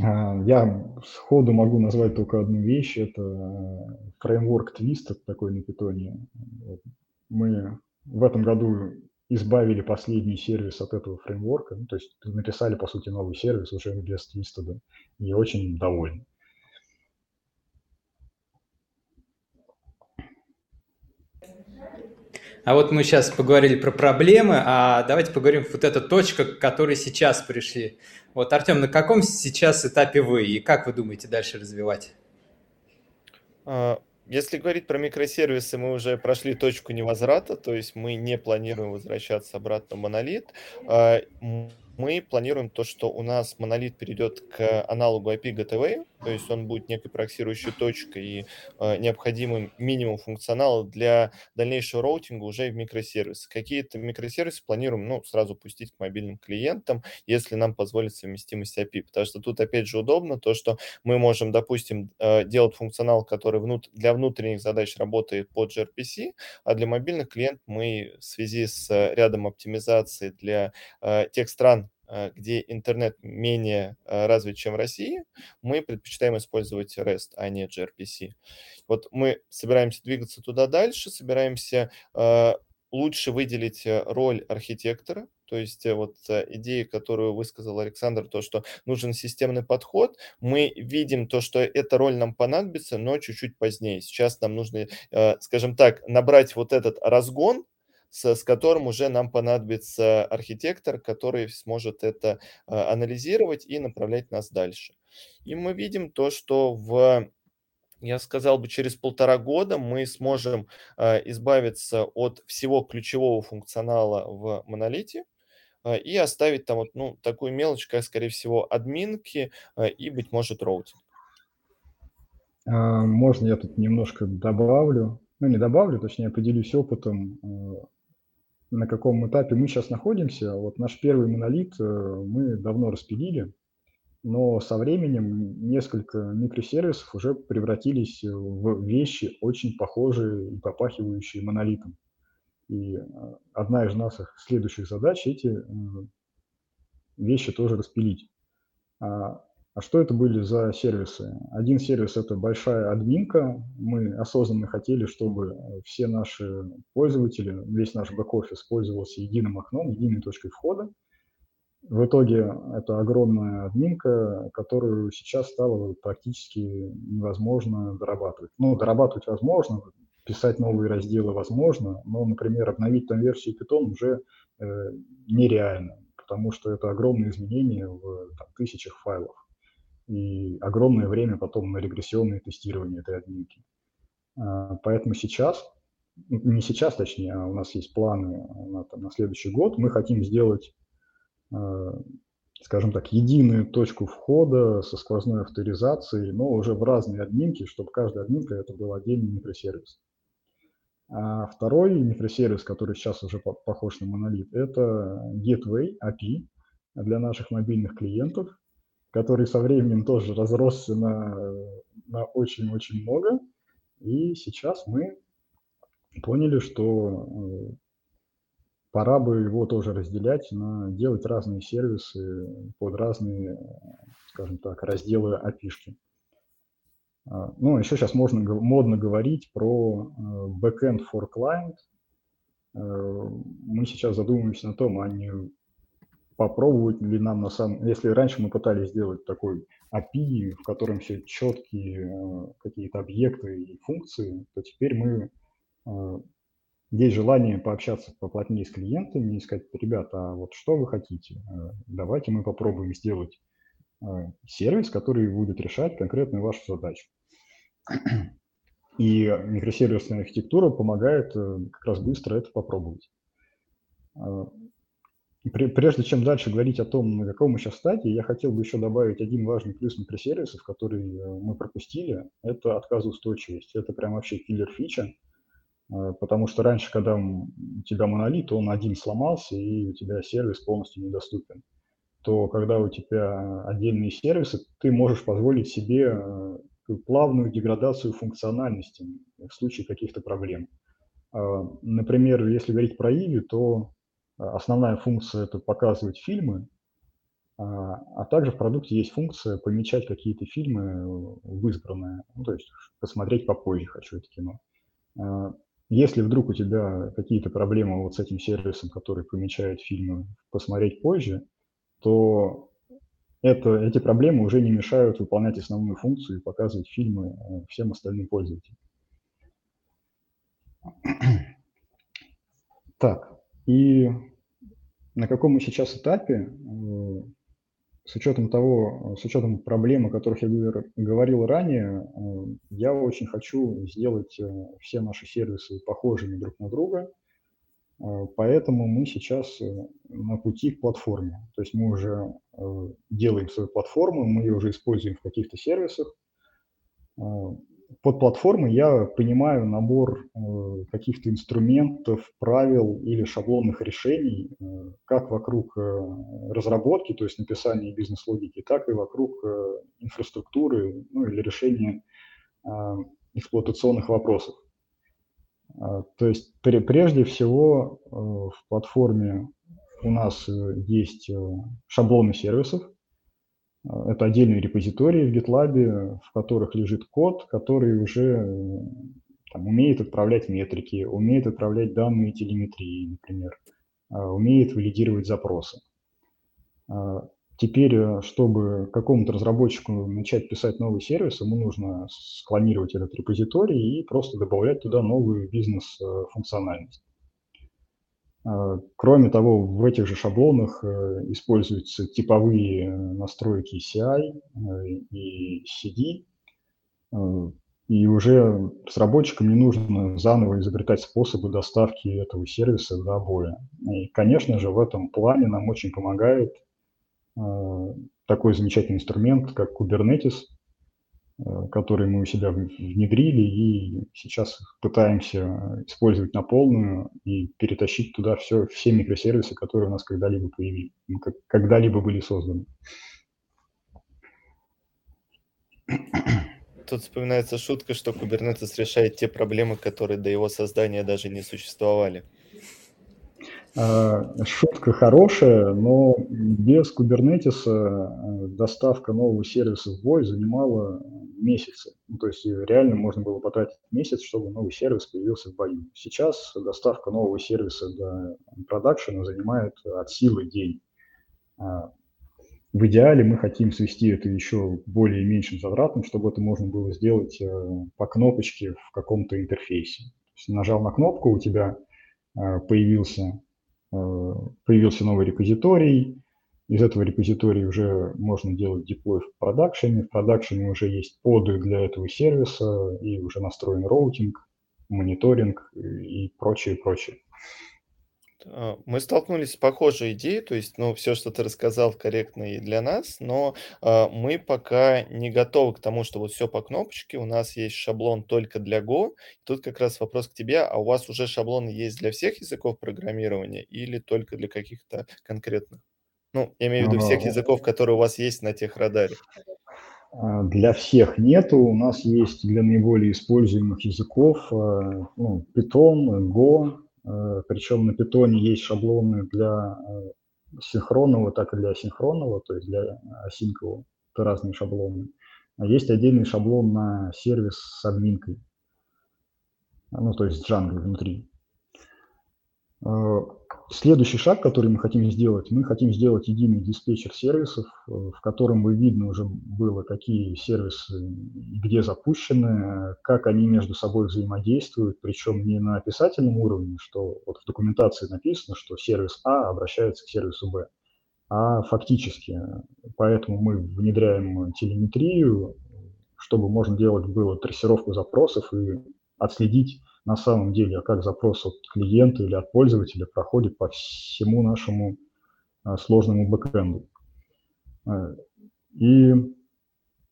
А, я сходу могу назвать только одну вещь. Это э, фреймворк Twist, такой на питоне. Мы в этом году избавили последний сервис от этого фреймворка, ну, то есть написали, по сути, новый сервис уже без твиста, и очень довольны. А вот мы сейчас поговорили про проблемы, а давайте поговорим вот эта точка, к которой сейчас пришли. Вот, Артем, на каком сейчас этапе вы и как вы думаете дальше развивать? А, если говорить про микросервисы, мы уже прошли точку невозврата, то есть мы не планируем возвращаться обратно в монолит. Мы планируем то, что у нас монолит перейдет к аналогу IP GTV, то есть он будет некой проксирующей точкой и э, необходимым минимум функционала для дальнейшего роутинга уже в микросервисы. Какие-то микросервисы планируем ну, сразу пустить к мобильным клиентам, если нам позволит совместимость API, потому что тут опять же удобно то, что мы можем, допустим, э, делать функционал, который внут... для внутренних задач работает под gRPC, а для мобильных клиентов мы в связи с рядом оптимизаций для э, тех стран, где интернет менее э, развит, чем в России, мы предпочитаем использовать REST, а не gRPC. Вот мы собираемся двигаться туда дальше, собираемся э, лучше выделить роль архитектора, то есть вот идея, которую высказал Александр, то, что нужен системный подход, мы видим то, что эта роль нам понадобится, но чуть-чуть позднее. Сейчас нам нужно, скажем так, набрать вот этот разгон, с, с которым уже нам понадобится архитектор, который сможет это а, анализировать и направлять нас дальше. И мы видим то, что в я сказал бы, через полтора года мы сможем э, избавиться от всего ключевого функционала в монолите э, и оставить там вот, ну, такую мелочь, как, скорее всего, админки э, и, быть может, роутинг. Можно я тут немножко добавлю? Ну, не добавлю, точнее, поделюсь опытом на каком этапе мы сейчас находимся. Вот наш первый монолит э, мы давно распилили, но со временем несколько микросервисов уже превратились в вещи, очень похожие и попахивающие монолитом. И э, одна из наших следующих задач – эти э, вещи тоже распилить. А а что это были за сервисы? Один сервис – это большая админка. Мы осознанно хотели, чтобы все наши пользователи, весь наш бэк-офис пользовался единым окном, единой точкой входа. В итоге это огромная админка, которую сейчас стало практически невозможно дорабатывать. Ну, дорабатывать возможно, писать новые разделы возможно, но, например, обновить там версию Python уже э, нереально, потому что это огромные изменения в там, тысячах файлов и огромное время потом на регрессионное тестирование этой админки. А, поэтому сейчас, не сейчас точнее, а у нас есть планы на, там, на следующий год, мы хотим сделать, а, скажем так, единую точку входа со сквозной авторизацией, но уже в разные админки, чтобы каждая админка это был отдельный микросервис. А второй микросервис, который сейчас уже похож на монолит, это Gateway API для наших мобильных клиентов – который со временем тоже разросся на, на очень-очень много. И сейчас мы поняли, что э, пора бы его тоже разделять, на делать разные сервисы под разные, скажем так, разделы API-шки. А, ну, еще сейчас можно модно говорить про э, backend for client. Э, мы сейчас задумываемся на том, а не попробовать ли нам на самом... Если раньше мы пытались сделать такой API, в котором все четкие э, какие-то объекты и функции, то теперь мы... Э, есть желание пообщаться поплотнее с клиентами и сказать, ребята, а вот что вы хотите? Э, давайте мы попробуем сделать сервис, который будет решать конкретную вашу задачу. И микросервисная архитектура помогает как раз быстро это попробовать. Прежде чем дальше говорить о том, на каком мы сейчас стадии, я хотел бы еще добавить один важный плюс микросервисов, который э, мы пропустили. Это отказоустойчивость. Это прям вообще киллер фича, э, потому что раньше, когда у тебя монолит, он один сломался, и у тебя сервис полностью недоступен, то когда у тебя отдельные сервисы, ты можешь позволить себе э, плавную деградацию функциональности в случае каких-то проблем. Например, если говорить про Иви, то Основная функция – это показывать фильмы, а, а также в продукте есть функция помечать какие-то фильмы в избранное, ну, то есть посмотреть попозже хочу это кино. А, если вдруг у тебя какие-то проблемы вот с этим сервисом, который помечает фильмы посмотреть позже, то это, эти проблемы уже не мешают выполнять основную функцию и показывать фильмы э, всем остальным пользователям. Так, и на каком мы сейчас этапе, э, с учетом того, с учетом проблем, о которых я говорил ранее, э, я очень хочу сделать э, все наши сервисы похожими друг на друга. Поэтому мы сейчас на пути к платформе. То есть мы уже делаем свою платформу, мы ее уже используем в каких-то сервисах, под платформой я понимаю набор э, каких-то инструментов, правил или шаблонных решений, э, как вокруг э, разработки, то есть написания бизнес-логики, так и вокруг инфраструктуры ну, или решения эксплуатационных вопросов. То есть прежде всего в платформе у нас есть шаблоны сервисов, это отдельные репозитории в GitLab, в которых лежит код, который уже там, умеет отправлять метрики, умеет отправлять данные телеметрии, например, а, умеет валидировать запросы. А, теперь, э, чтобы какому-то разработчику начать писать новый сервис, ему нужно склонировать этот репозиторий и просто добавлять туда новую бизнес-функциональность. А, кроме того, в этих же шаблонах э, используются типовые э, настройки CI э, и CD, и уже разработчикам не нужно заново изобретать способы доставки этого сервиса до боя. И, конечно же, в этом плане нам очень помогает такой замечательный инструмент, как Kubernetes – Э, который мы у себя внедрили и сейчас пытаемся использовать на полную и перетащить туда все, все микросервисы, которые у нас когда-либо появились, когда-либо были созданы. Тут вспоминается шутка, что Kubernetes решает те проблемы, которые до его создания даже не существовали. А, шутка хорошая, но без Kubernetes э, доставка нового сервиса в бой занимала месяцы. Ну, то есть реально можно было потратить месяц, чтобы новый сервис появился в бою. Сейчас доставка нового сервиса до продакшена занимает от силы день. А, в идеале мы хотим свести это еще более меньшим затратным, чтобы это можно было сделать э, по кнопочке в каком-то интерфейсе. Нажал на кнопку, у тебя э, появился Э, появился новый репозиторий, из этого репозитория уже можно делать деплой в продакшене. В продакшене уже есть поды для этого сервиса и уже настроен роутинг, мониторинг и прочее, прочее. А, мы столкнулись с похожей идеей, то есть, ну, все, что ты рассказал, корректно и для нас, но а, мы пока не готовы к тому, что вот все по кнопочке, у нас есть шаблон только для Go. Тут как раз вопрос к тебе, а у вас уже шаблоны есть для всех языков программирования или только для каких-то конкретных? Ну, я имею в виду всех языков, которые у вас есть на тех радаре. А, для всех нету. У нас есть для наиболее используемых языков ну, Python, Go, Э, Причем на питоне есть шаблоны для э, синхронного, так и для асинхронного, то есть для асинкового. Это разные шаблоны. А есть отдельный шаблон на сервис с админкой, ну, то есть Django внутри. Следующий шаг, который мы хотим сделать, мы хотим сделать единый диспетчер сервисов, э, в котором бы видно уже было, какие сервисы где запущены, как они между собой взаимодействуют, причем не на описательном уровне, что вот в документации написано, что сервис А обращается к сервису Б, а фактически. Поэтому мы внедряем телеметрию, чтобы можно делать было трассировку запросов и отследить на самом деле, а как запрос от клиента или от пользователя проходит по всему нашему а, сложному бэкэнду. А, и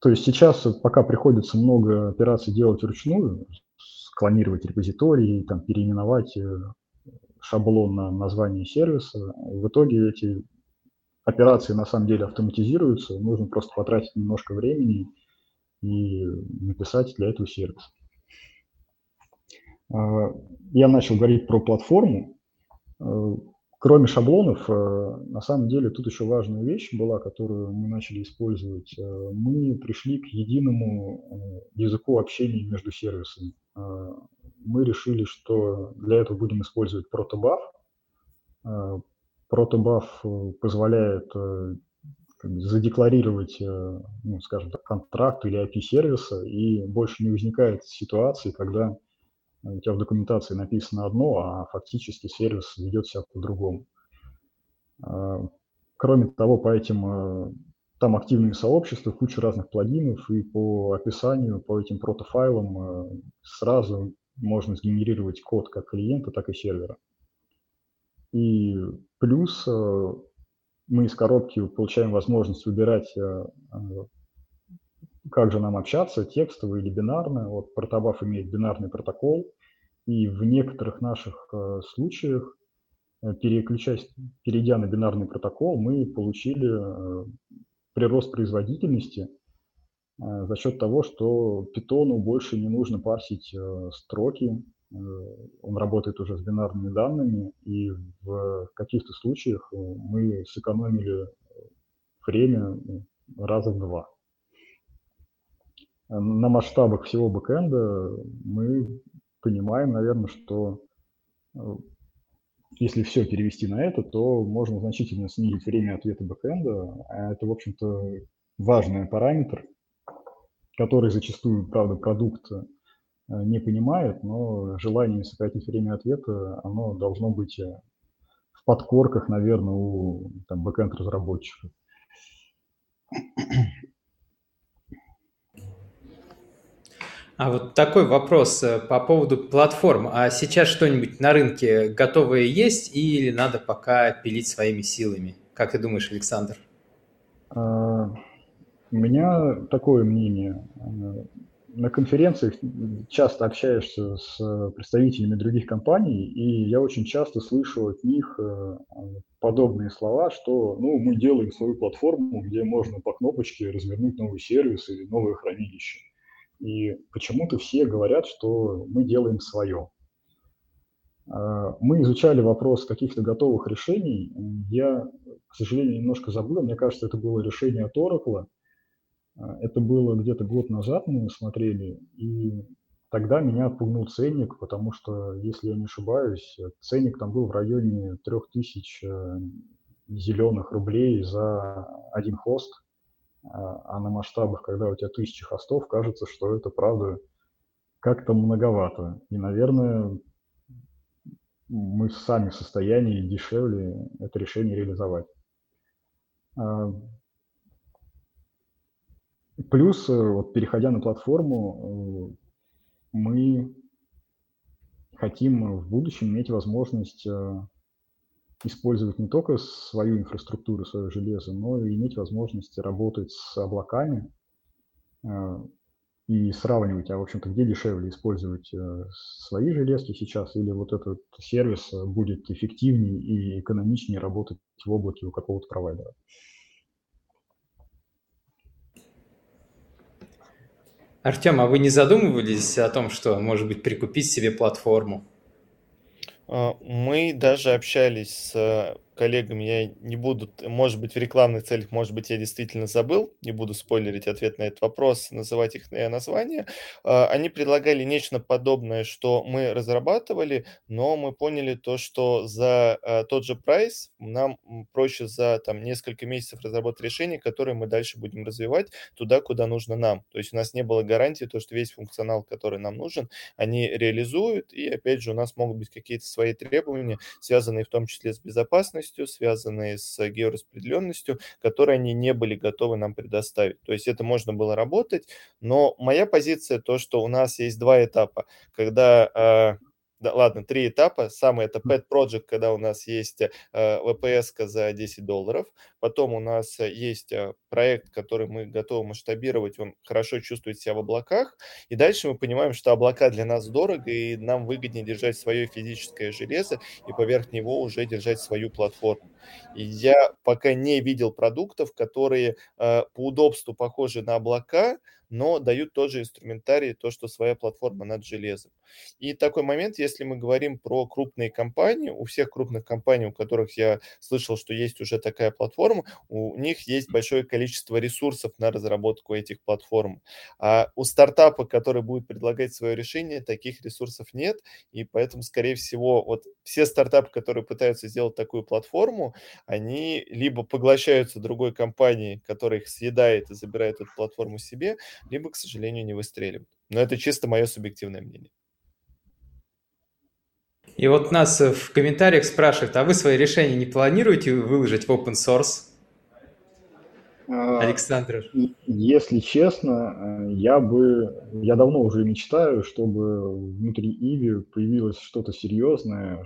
то есть сейчас, пока приходится много операций делать вручную, склонировать репозитории, там, переименовать э, шаблон на название сервиса, в итоге эти операции на самом деле автоматизируются, нужно просто потратить немножко времени и написать для этого сервис. А, я начал говорить про платформу. А, кроме шаблонов, а, на самом деле тут еще важная вещь была, которую мы начали использовать. Мы пришли к единому языку общения между сервисами. Мы решили, что для этого будем использовать протобаф. Протобаф позволяет задекларировать, ну, скажем так, контракт или API-сервиса, и больше не возникает ситуации, когда у тебя в документации написано одно, а фактически сервис ведет себя по-другому. А, кроме того, по этим э, там активные сообщества, куча разных плагинов, и по описанию, по этим протофайлам э, сразу можно сгенерировать код как клиента, так и сервера. И плюс мы из коробки получаем возможность выбирать, как же нам общаться, текстово или бинарно. Вот Протобаф имеет бинарный протокол, и в некоторых наших случаях, переключаясь, перейдя на бинарный протокол, мы получили прирост производительности – Э, за счет того, что питону больше не нужно парсить э, строки, э, он работает уже с бинарными данными, и в каких-то случаях мы сэкономили время раза в два. На масштабах всего бэкэнда мы понимаем, наверное, что если все перевести на это, то можно значительно снизить время ответа бэкэнда, а это, в общем-то, важный параметр – который зачастую, правда, продукт э, не понимает, но желание сократить время ответа, оно должно быть э, в подкорках, наверное, у там, бэкэнд-разработчиков. А вот такой вопрос э, по поводу платформ. А сейчас что-нибудь на рынке готовое есть или надо пока пилить своими силами? Как ты думаешь, Александр? А, у меня такое мнение. На конференциях часто общаешься с представителями других компаний, и я очень часто слышу от них э, подобные слова, что ну, мы делаем свою платформу, где можно по кнопочке развернуть новый сервис или новое хранилище. И почему-то все говорят, что мы делаем свое. А, мы изучали вопрос каких-то готовых решений. Я, к сожалению, немножко забыл. Мне кажется, это было решение от Oracle – а, это было где-то год назад мы смотрели, и тогда меня отпугнул ценник, потому что, если я не ошибаюсь, ценник там был в районе 3000 э, зеленых рублей за один хост, а, на масштабах, когда у тебя тысячи хостов, кажется, что это, правда, как-то многовато. И, наверное, мы сами в состоянии дешевле это решение реализовать. А, Плюс, э, вот, переходя на платформу, э, мы хотим в будущем иметь возможность э, использовать не только свою инфраструктуру, свое железо, но и иметь возможность работать с облаками и сравнивать, а в общем-то, где дешевле использовать свои железки сейчас или вот этот сервис будет эффективнее и экономичнее работать в облаке у какого-то провайдера. Артем, а вы не задумывались о том, что, может быть, прикупить себе платформу? А, мы даже общались с коллегами я не буду, может быть, в рекламных целях, может быть, я действительно забыл, не буду спойлерить ответ на этот вопрос, называть их названия. А, они предлагали нечто подобное, что мы разрабатывали, но мы поняли то, что за а, тот же прайс нам проще за там несколько месяцев разработать решение, которое мы дальше будем развивать туда, куда нужно нам. То есть у нас не было гарантии, то, что весь функционал, который нам нужен, они реализуют, и опять же у нас могут быть какие-то свои требования, связанные в том числе с безопасностью, безопасностью, связанные с геораспределенностью, которые они не были готовы нам предоставить. То есть это можно было работать, но моя позиция то, что у нас есть два этапа, когда а, да, ладно, три этапа. Самый это Pet Project, когда у нас есть э, VPS за 10 долларов. Потом у нас есть э, проект, который мы готовы масштабировать, он хорошо чувствует себя в облаках. И дальше мы понимаем, что облака для нас дорого, и нам выгоднее держать свое физическое железо и поверх него уже держать свою платформу. И я пока не видел продуктов, которые э, по удобству похожи на облака, но дают тот же инструментарий, то, что своя платформа над железом. И такой момент, если мы говорим про крупные компании, у всех крупных компаний, у которых я слышал, что есть уже такая платформа, у них есть большое количество ресурсов на разработку этих платформ. А у стартапа, который будет предлагать свое решение, таких ресурсов нет, и поэтому, скорее всего, вот все стартапы, которые пытаются сделать такую платформу, они либо поглощаются другой компанией, которая их съедает и забирает эту платформу себе, либо, к сожалению, не выстреливают. Но это чисто мое субъективное мнение. И вот нас в комментариях спрашивают, а вы свои решения не планируете выложить в open source? А, Александр. Если честно, э, я бы, я давно уже мечтаю, чтобы внутри Иви появилось что-то серьезное,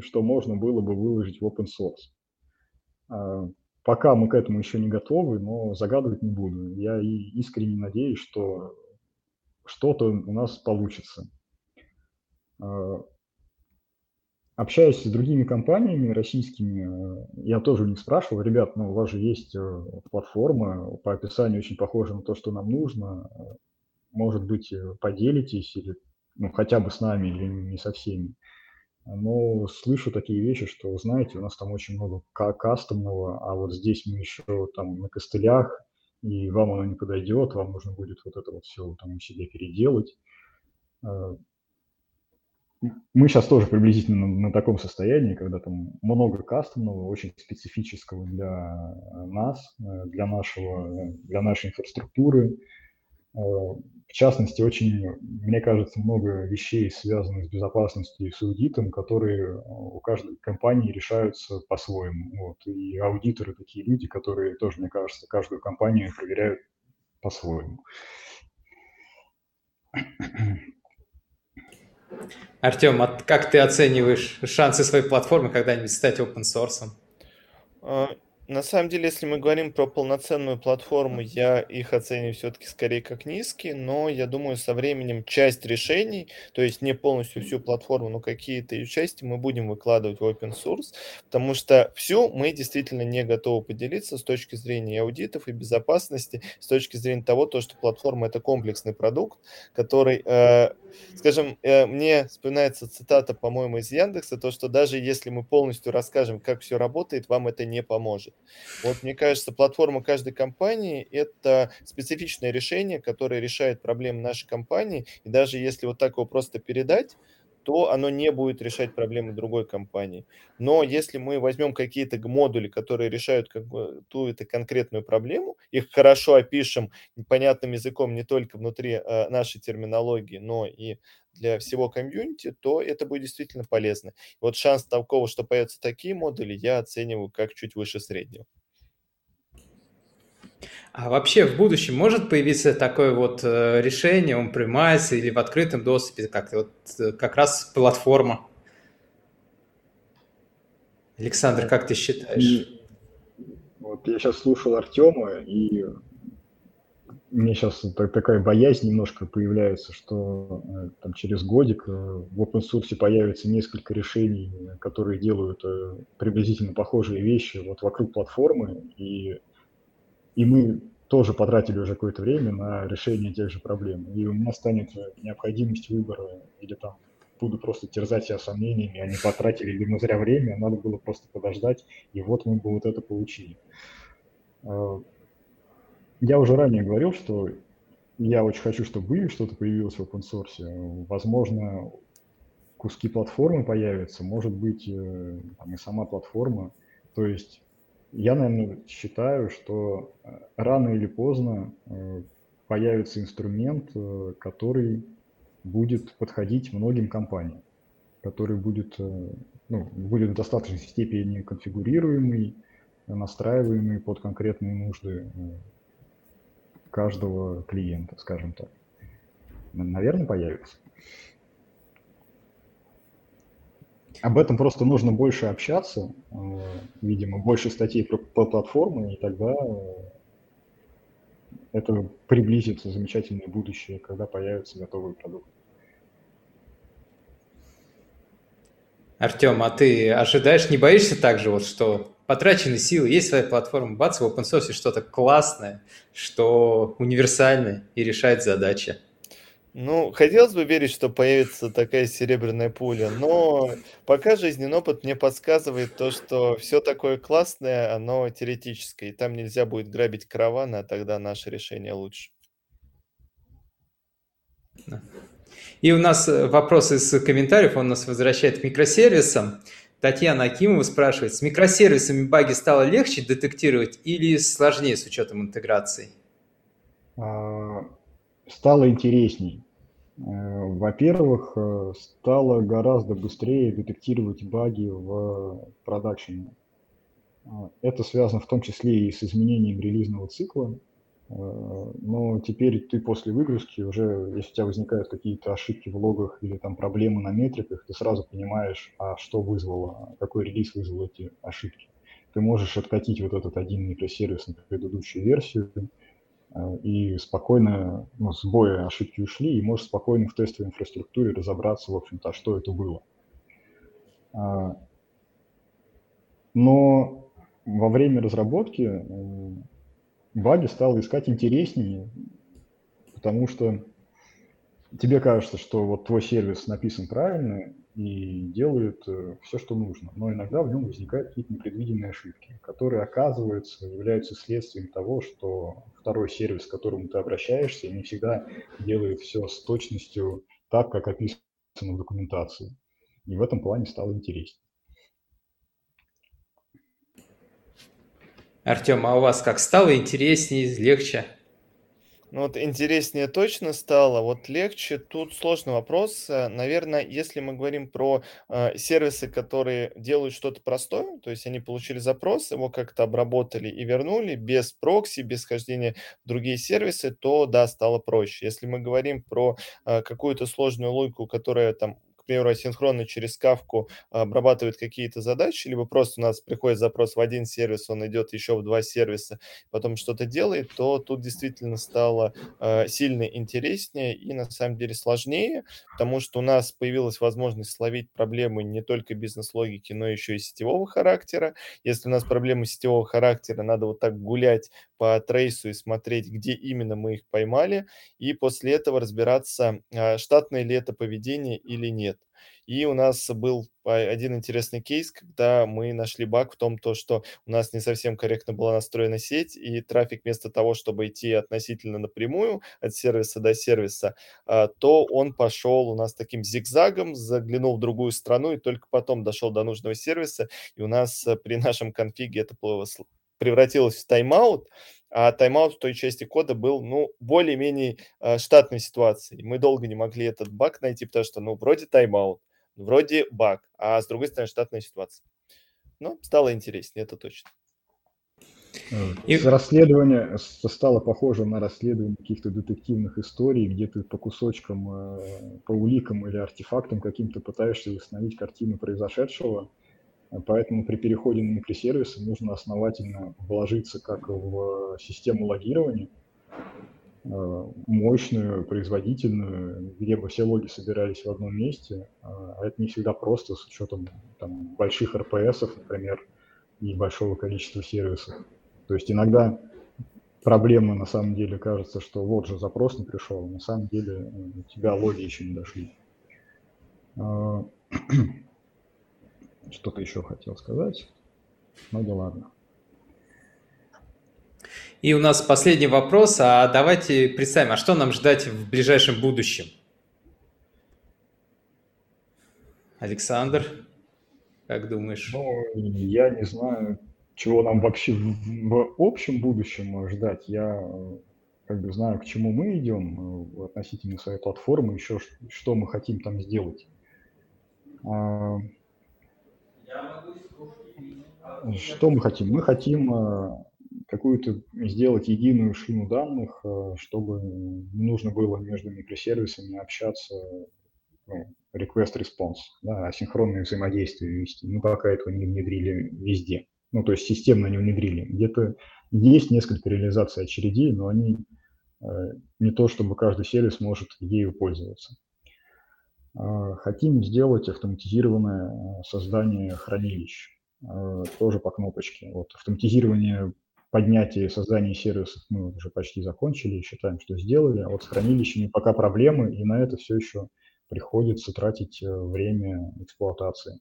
что можно было бы выложить в open source. Пока мы к этому еще не готовы, но загадывать не буду. Я искренне надеюсь, что что-то у нас получится. А, общаясь с другими компаниями российскими, э, я тоже них спрашивал, ребят, ну у вас же есть э, платформа, по описанию очень похожа на то, что нам нужно, может быть, э, поделитесь или ну, хотя бы с нами или не со всеми. Но слышу такие вещи, что, знаете, у нас там очень много кастомного, а вот здесь мы еще там на костылях, и вам оно не подойдет, вам нужно будет вот это вот все там у себя переделать. Э, мы сейчас тоже приблизительно на, на таком состоянии, когда там много кастомного, очень специфического для нас, э, для нашего, для нашей инфраструктуры, Э, в частности, очень, мне кажется, много вещей, связанных с безопасностью и с аудитом, которые э, у каждой компании решаются по-своему. Вот. И аудиторы такие люди, которые тоже, мне кажется, каждую компанию проверяют по-своему. Артем, а как ты оцениваешь шансы своей платформы когда-нибудь стать open source? На самом деле, если мы говорим про полноценную платформу, я их оцениваю все-таки скорее как низкие, но я думаю, со временем часть решений, то есть не полностью всю платформу, но какие-то ее части мы будем выкладывать в open source, потому что всю мы действительно не готовы поделиться с точки зрения аудитов и безопасности, с точки зрения того, то, что платформа это комплексный продукт, который, э, скажем, э, мне вспоминается цитата, по-моему, из Яндекса, то, что даже если мы полностью расскажем, как все работает, вам это не поможет. Вот мне кажется, платформа каждой компании – это специфичное решение, которое решает проблемы нашей компании. И даже если вот так его просто передать, то оно не будет решать проблемы другой компании. Но если мы возьмем какие-то модули, которые решают как бы ту это конкретную проблему, их хорошо опишем понятным языком не только внутри э, нашей терминологии, но и для всего комьюнити, то это будет действительно полезно. Вот шанс такого, что появятся такие модули, я оцениваю как чуть выше среднего. А вообще в будущем может появиться такое вот э, решение он premise или в открытом доступе, как, вот, э, как раз платформа? Александр, как ты считаешь? И, вот я сейчас слушал Артема, и мне сейчас такая боязнь немножко появляется, что э, там, через годик в open source появится несколько решений, которые делают приблизительно похожие вещи вот вокруг платформы, и и мы тоже потратили уже какое-то время на решение тех же проблем. И у меня станет необходимость выбора или там буду просто терзать себя сомнениями, они потратили ли мы зря время, надо было просто подождать, и вот мы бы вот это получили. Я уже ранее говорил, что я очень хочу, чтобы что-то появилось в open source. Возможно, куски платформы появятся, может быть, э, там и сама платформа. То есть я, наверное, считаю, что э, рано или поздно э, появится инструмент, который будет подходить многим компаниям, который будет, ну, будет в достаточной степени конфигурируемый, настраиваемый под конкретные нужды каждого клиента, скажем так. Наверное, появится. Об этом просто нужно больше общаться, э, видимо, больше статей про, по платформе, и тогда э, это приблизится замечательное будущее, когда появятся готовые продукты. Артем, а ты ожидаешь, не боишься также, вот, что потраченные силы, есть своя платформа, бац, в open source что-то классное, что универсальное и решает задачи? Ну, хотелось бы верить, что появится такая серебряная пуля, но пока жизненный опыт мне подсказывает то, что все такое классное, оно теоретическое, и там нельзя будет грабить караваны, а тогда наше решение лучше. И у нас э, вопрос из комментариев, он нас возвращает к микросервисам. Татьяна Акимова спрашивает, с микросервисами баги стало легче детектировать или сложнее с учетом интеграции? А, стало интересней. Э, во-первых, э, стало гораздо быстрее детектировать баги в продакшене. Э, это связано в том числе и с изменением релизного цикла. Но теперь ты после выгрузки уже, если у тебя возникают какие-то ошибки в логах или там проблемы на метриках, ты сразу понимаешь, а что вызвало, какой релиз вызвал эти ошибки. Ты можешь откатить вот этот один микросервис на предыдущую версию, Э, и спокойно, ну, сбои, ошибки ушли, и можешь спокойно в тестовой инфраструктуре разобраться, в общем-то, что это было. А, но во время разработки э, баги стал искать интереснее, потому что тебе кажется, что вот твой сервис написан правильно, и делает э, все, что нужно. Но иногда в нем возникают какие-то непредвиденные ошибки, которые, оказывается, являются следствием того, что второй сервис, к которому ты обращаешься, не всегда делает все с точностью так, как описано в документации. И в этом плане стало интереснее. Артем, а у вас как стало интереснее, легче? Ну вот интереснее точно стало, вот легче. Тут сложный вопрос. Наверное, если мы говорим про э, сервисы, которые делают что-то простое, то есть они получили запрос, его как-то обработали и вернули без прокси, без хождения в другие сервисы, то да, стало проще. Если мы говорим про э, какую-то сложную логику, которая там примеру, асинхронно через кавку обрабатывает какие-то задачи, либо просто у нас приходит запрос в один сервис, он идет еще в два сервиса, потом что-то делает, то тут действительно стало э, сильно интереснее и на самом деле сложнее, потому что у нас появилась возможность словить проблемы не только бизнес-логики, но еще и сетевого характера. Если у нас проблемы сетевого характера, надо вот так гулять по трейсу и смотреть, где именно мы их поймали, и после этого разбираться, а, штатное ли это поведение или нет. И у нас был один интересный кейс, когда мы нашли баг в том, то, что у нас не совсем корректно была настроена сеть, и трафик вместо того, чтобы идти относительно напрямую от сервиса до сервиса, а, то он пошел у нас таким зигзагом, заглянул в другую страну и только потом дошел до нужного сервиса, и у нас при нашем конфиге это превратилось в тайм-аут, а тайм-аут в той части кода был, ну, более-менее э, штатной ситуацией. Мы долго не могли этот баг найти, потому что, ну, вроде тайм-аут, вроде баг, а с другой стороны штатная ситуация. Ну, стало интереснее, это точно. И... Расследование стало похоже на расследование каких-то детективных историй, где ты по кусочкам, э, по уликам или артефактам каким-то пытаешься восстановить картину произошедшего, Поэтому при переходе на микросервисы нужно основательно вложиться как в систему логирования, э, мощную, производительную, где бы все логи собирались в одном месте. А это не всегда просто с учетом там, больших RPS, например, и большого количества сервисов. То есть иногда проблема на самом деле кажется, что вот же запрос не пришел, а на самом деле э, у тебя логи еще не дошли. А, что-то еще хотел сказать. Ну да ладно. И у нас последний вопрос. А давайте представим, а что нам ждать в ближайшем будущем? Александр, как думаешь? Ну, я не знаю, чего нам вообще в, в общем будущем ждать. Я как бы знаю, к чему мы идем э, относительно своей платформы, еще что мы хотим там сделать. Что мы хотим? Мы хотим э, какую-то сделать единую шину данных, э, чтобы не нужно было между микросервисами общаться ну, request-response, да, асинхронное взаимодействие вести. Мы пока этого не внедрили везде. Ну, то есть системно не внедрили. Где-то есть несколько реализаций очередей, но они э, не то, чтобы каждый сервис может ею пользоваться. Э, хотим сделать автоматизированное э, создание хранилищ, э, тоже по кнопочке. Вот автоматизирование поднятия и создания сервисов мы уже почти закончили, считаем, что сделали. А вот с хранилищами пока проблемы, и на это все еще приходится тратить время эксплуатации.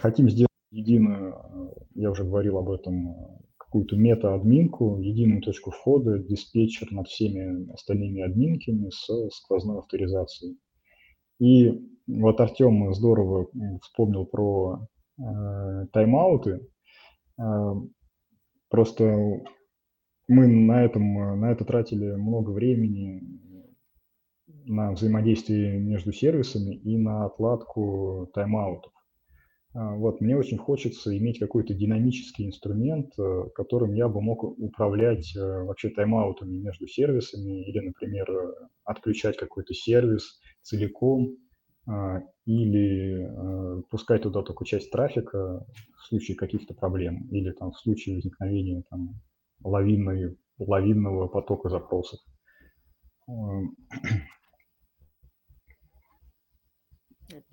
Хотим сделать единую, я уже говорил об этом, какую-то мета-админку, единую точку входа, диспетчер над всеми остальными админками с сквозной авторизацией. И вот Артем здорово вспомнил про э, тайм-ауты. Э, просто мы на, этом, на это тратили много времени на взаимодействие между сервисами и на отладку тайм-аутов. А, вот, мне очень хочется иметь какой-то динамический инструмент, э, которым я бы мог управлять э, вообще тайм-аутами между сервисами или, например, э, отключать какой-то сервис целиком а, или пускать туда только часть трафика в случае каких-то проблем или там в случае возникновения там лавинной, лавинного потока запросов.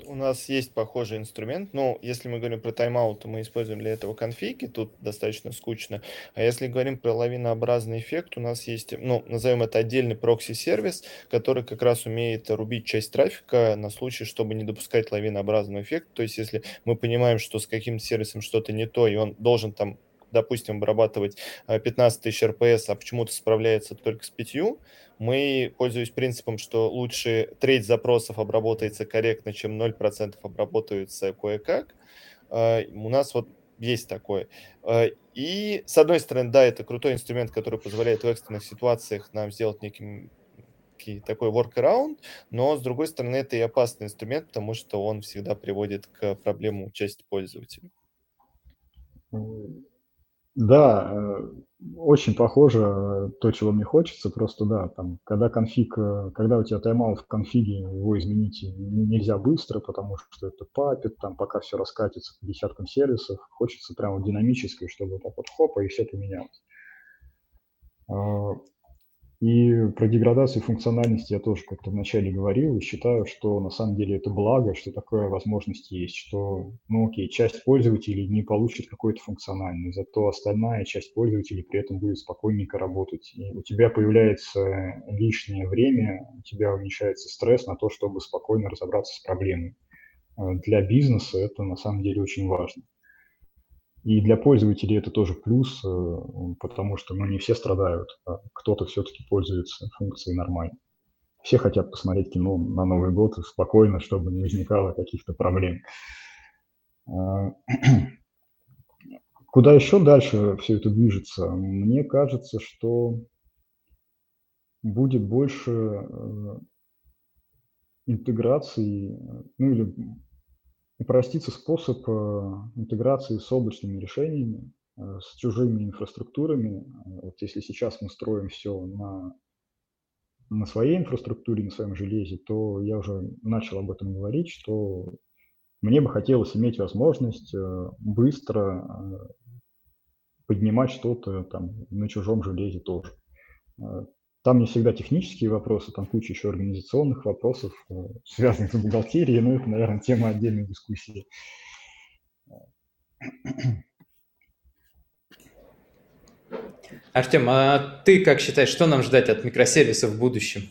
У нас есть похожий инструмент. Ну, если мы говорим про тайм-аут, то мы используем для этого конфиги. Тут достаточно скучно. А если говорим про лавинообразный эффект, у нас есть, ну, назовем это отдельный прокси-сервис, который как раз умеет рубить часть трафика на случай, чтобы не допускать лавинообразный эффект. То есть, если мы понимаем, что с каким-то сервисом что-то не то, и он должен там допустим, обрабатывать 15 э, тысяч РПС, а почему-то справляется только с 5, мы, пользуясь принципом, что лучше треть запросов обработается корректно, чем 0% обработаются кое-как, э, у нас вот есть такое. Э, и, с одной стороны, да, это крутой инструмент, который позволяет в экстренных ситуациях нам сделать некий такой workaround, но, с другой стороны, это и опасный инструмент, потому что он всегда приводит к проблему части пользователей. Да, э, очень похоже э, то, чего мне хочется. Просто да, там, когда конфиг, э, когда у тебя тайм-аут в конфиге, его изменить нельзя быстро, потому что это папит, там, пока все раскатится по десяткам сервисов. Хочется прямо динамически, чтобы так вот хопа, и все поменялось. И про деградацию функциональности я тоже как-то вначале говорил и считаю, что на самом деле это благо, что такая возможность есть, что, ну окей, часть пользователей не получит какой-то функциональность, зато остальная часть пользователей при этом будет спокойненько работать. И у тебя появляется лишнее время, у тебя уменьшается стресс на то, чтобы спокойно разобраться с проблемой. Э, для бизнеса это на самом деле очень важно. И для пользователей это тоже плюс, э, потому что ну, не все страдают, а кто-то все-таки пользуется функцией нормально. Все хотят посмотреть кино на Новый год спокойно, чтобы не возникало каких-то проблем. А, куда еще дальше все это движется? Мне кажется, что будет больше э, интеграции, ну или упростится способ э, интеграции с облачными решениями, э, с чужими инфраструктурами. Вот если сейчас мы строим все на, на своей инфраструктуре, на своем железе, то я уже начал об этом говорить, что мне бы хотелось иметь возможность э, быстро поднимать что-то там на чужом железе тоже. Там не всегда технические вопросы, там куча еще организационных вопросов, э, связанных с бухгалтерией, но это, наверное, тема отдельной дискуссии. Артем, а ты как считаешь, что нам ждать от микросервисов в будущем?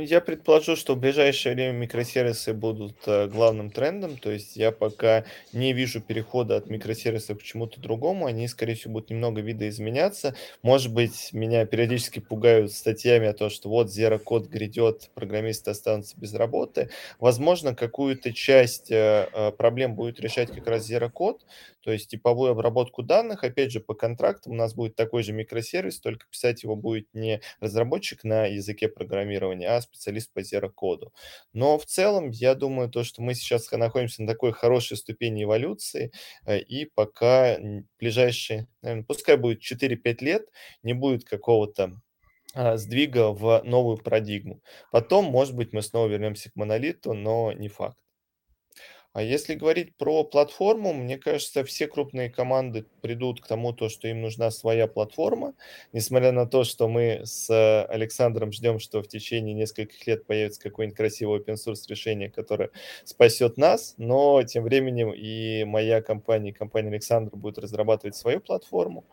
Я предположу, что в ближайшее время микросервисы будут э, главным трендом, то есть я пока не вижу перехода от микросервисов к чему-то другому, они, скорее всего, будут немного видоизменяться. Может быть, меня периодически пугают статьями о том, что вот Zero код грядет, программисты останутся без работы. Возможно, какую-то часть э, э, проблем будет решать как раз Zero код, то есть типовую обработку данных, опять же, по контрактам у нас будет такой же микросервис, только писать его будет не разработчик на языке программирования, а специалист по зерокоду. Но в целом, я думаю, то, что мы сейчас находимся на такой хорошей ступени эволюции, э, и пока ближайшие, наверное, пускай будет 4-5 лет, не будет какого-то а, сдвига в новую парадигму. Потом, может быть, мы снова вернемся к монолиту, но не факт. А если говорить про платформу, мне кажется, все крупные команды придут к тому, то, что им нужна своя платформа, несмотря на то, что мы с Александром ждем, что в течение нескольких лет появится какое-нибудь красивое open source решение, которое спасет нас, но тем временем и моя компания, компания Александра будет разрабатывать свою платформу.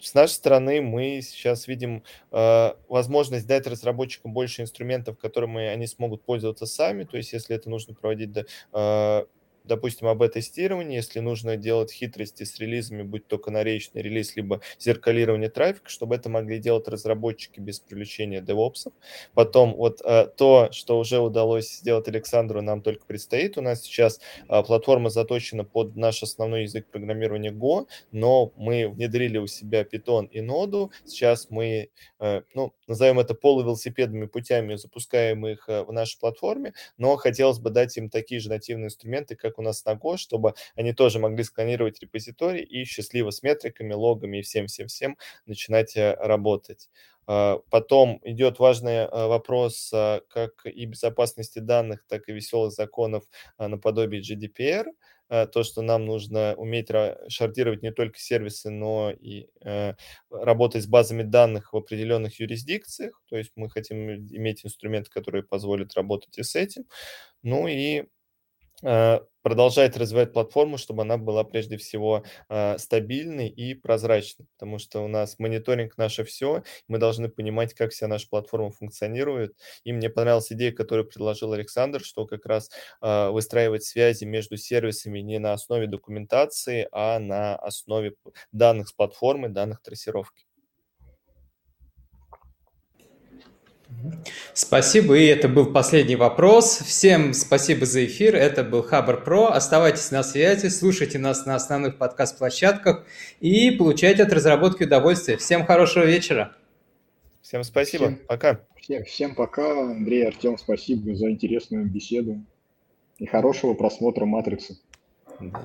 С нашей стороны мы сейчас видим э, возможность дать разработчикам больше инструментов, которыми они смогут пользоваться сами. То есть, если это нужно проводить э, допустим, об тестировании, если нужно делать хитрости с релизами, будь то канаречный релиз, либо зеркалирование трафика, чтобы это могли делать разработчики без привлечения девопсов. Потом вот э, то, что уже удалось сделать Александру, нам только предстоит. У нас сейчас э, платформа заточена под наш основной язык программирования Go, но мы внедрили у себя Python и Node. Сейчас мы, э, ну, назовем это полувелосипедными путями, запускаем их в нашей платформе, но хотелось бы дать им такие же нативные инструменты, как у нас на Go, чтобы они тоже могли сканировать репозиторий и счастливо с метриками, логами и всем-всем-всем начинать э, работать. А, потом идет важный а, вопрос а, как и безопасности данных, так и веселых законов наподобие GDPR. То, что нам нужно уметь шардировать не только сервисы, но и э, работать с базами данных в определенных юрисдикциях. То есть мы хотим иметь инструменты, которые позволят работать и с этим. Ну и Э, продолжать развивать платформу, чтобы она была прежде всего э, стабильной и прозрачной, потому что у нас мониторинг наше все, мы должны понимать, как вся наша платформа функционирует. И мне понравилась идея, которую предложил Александр, что как раз э, выстраивать связи между сервисами не на основе документации, а на основе данных с платформы, данных трассировки. Спасибо, и это был последний вопрос. Всем спасибо за эфир, это был Хабр Про. Оставайтесь на связи, слушайте нас на основных подкаст-площадках и получайте от разработки удовольствие. Всем хорошего вечера. Всем спасибо, всем, пока. Всем, всем пока, Андрей, Артем, спасибо за интересную беседу и хорошего просмотра «Матрицы». Да.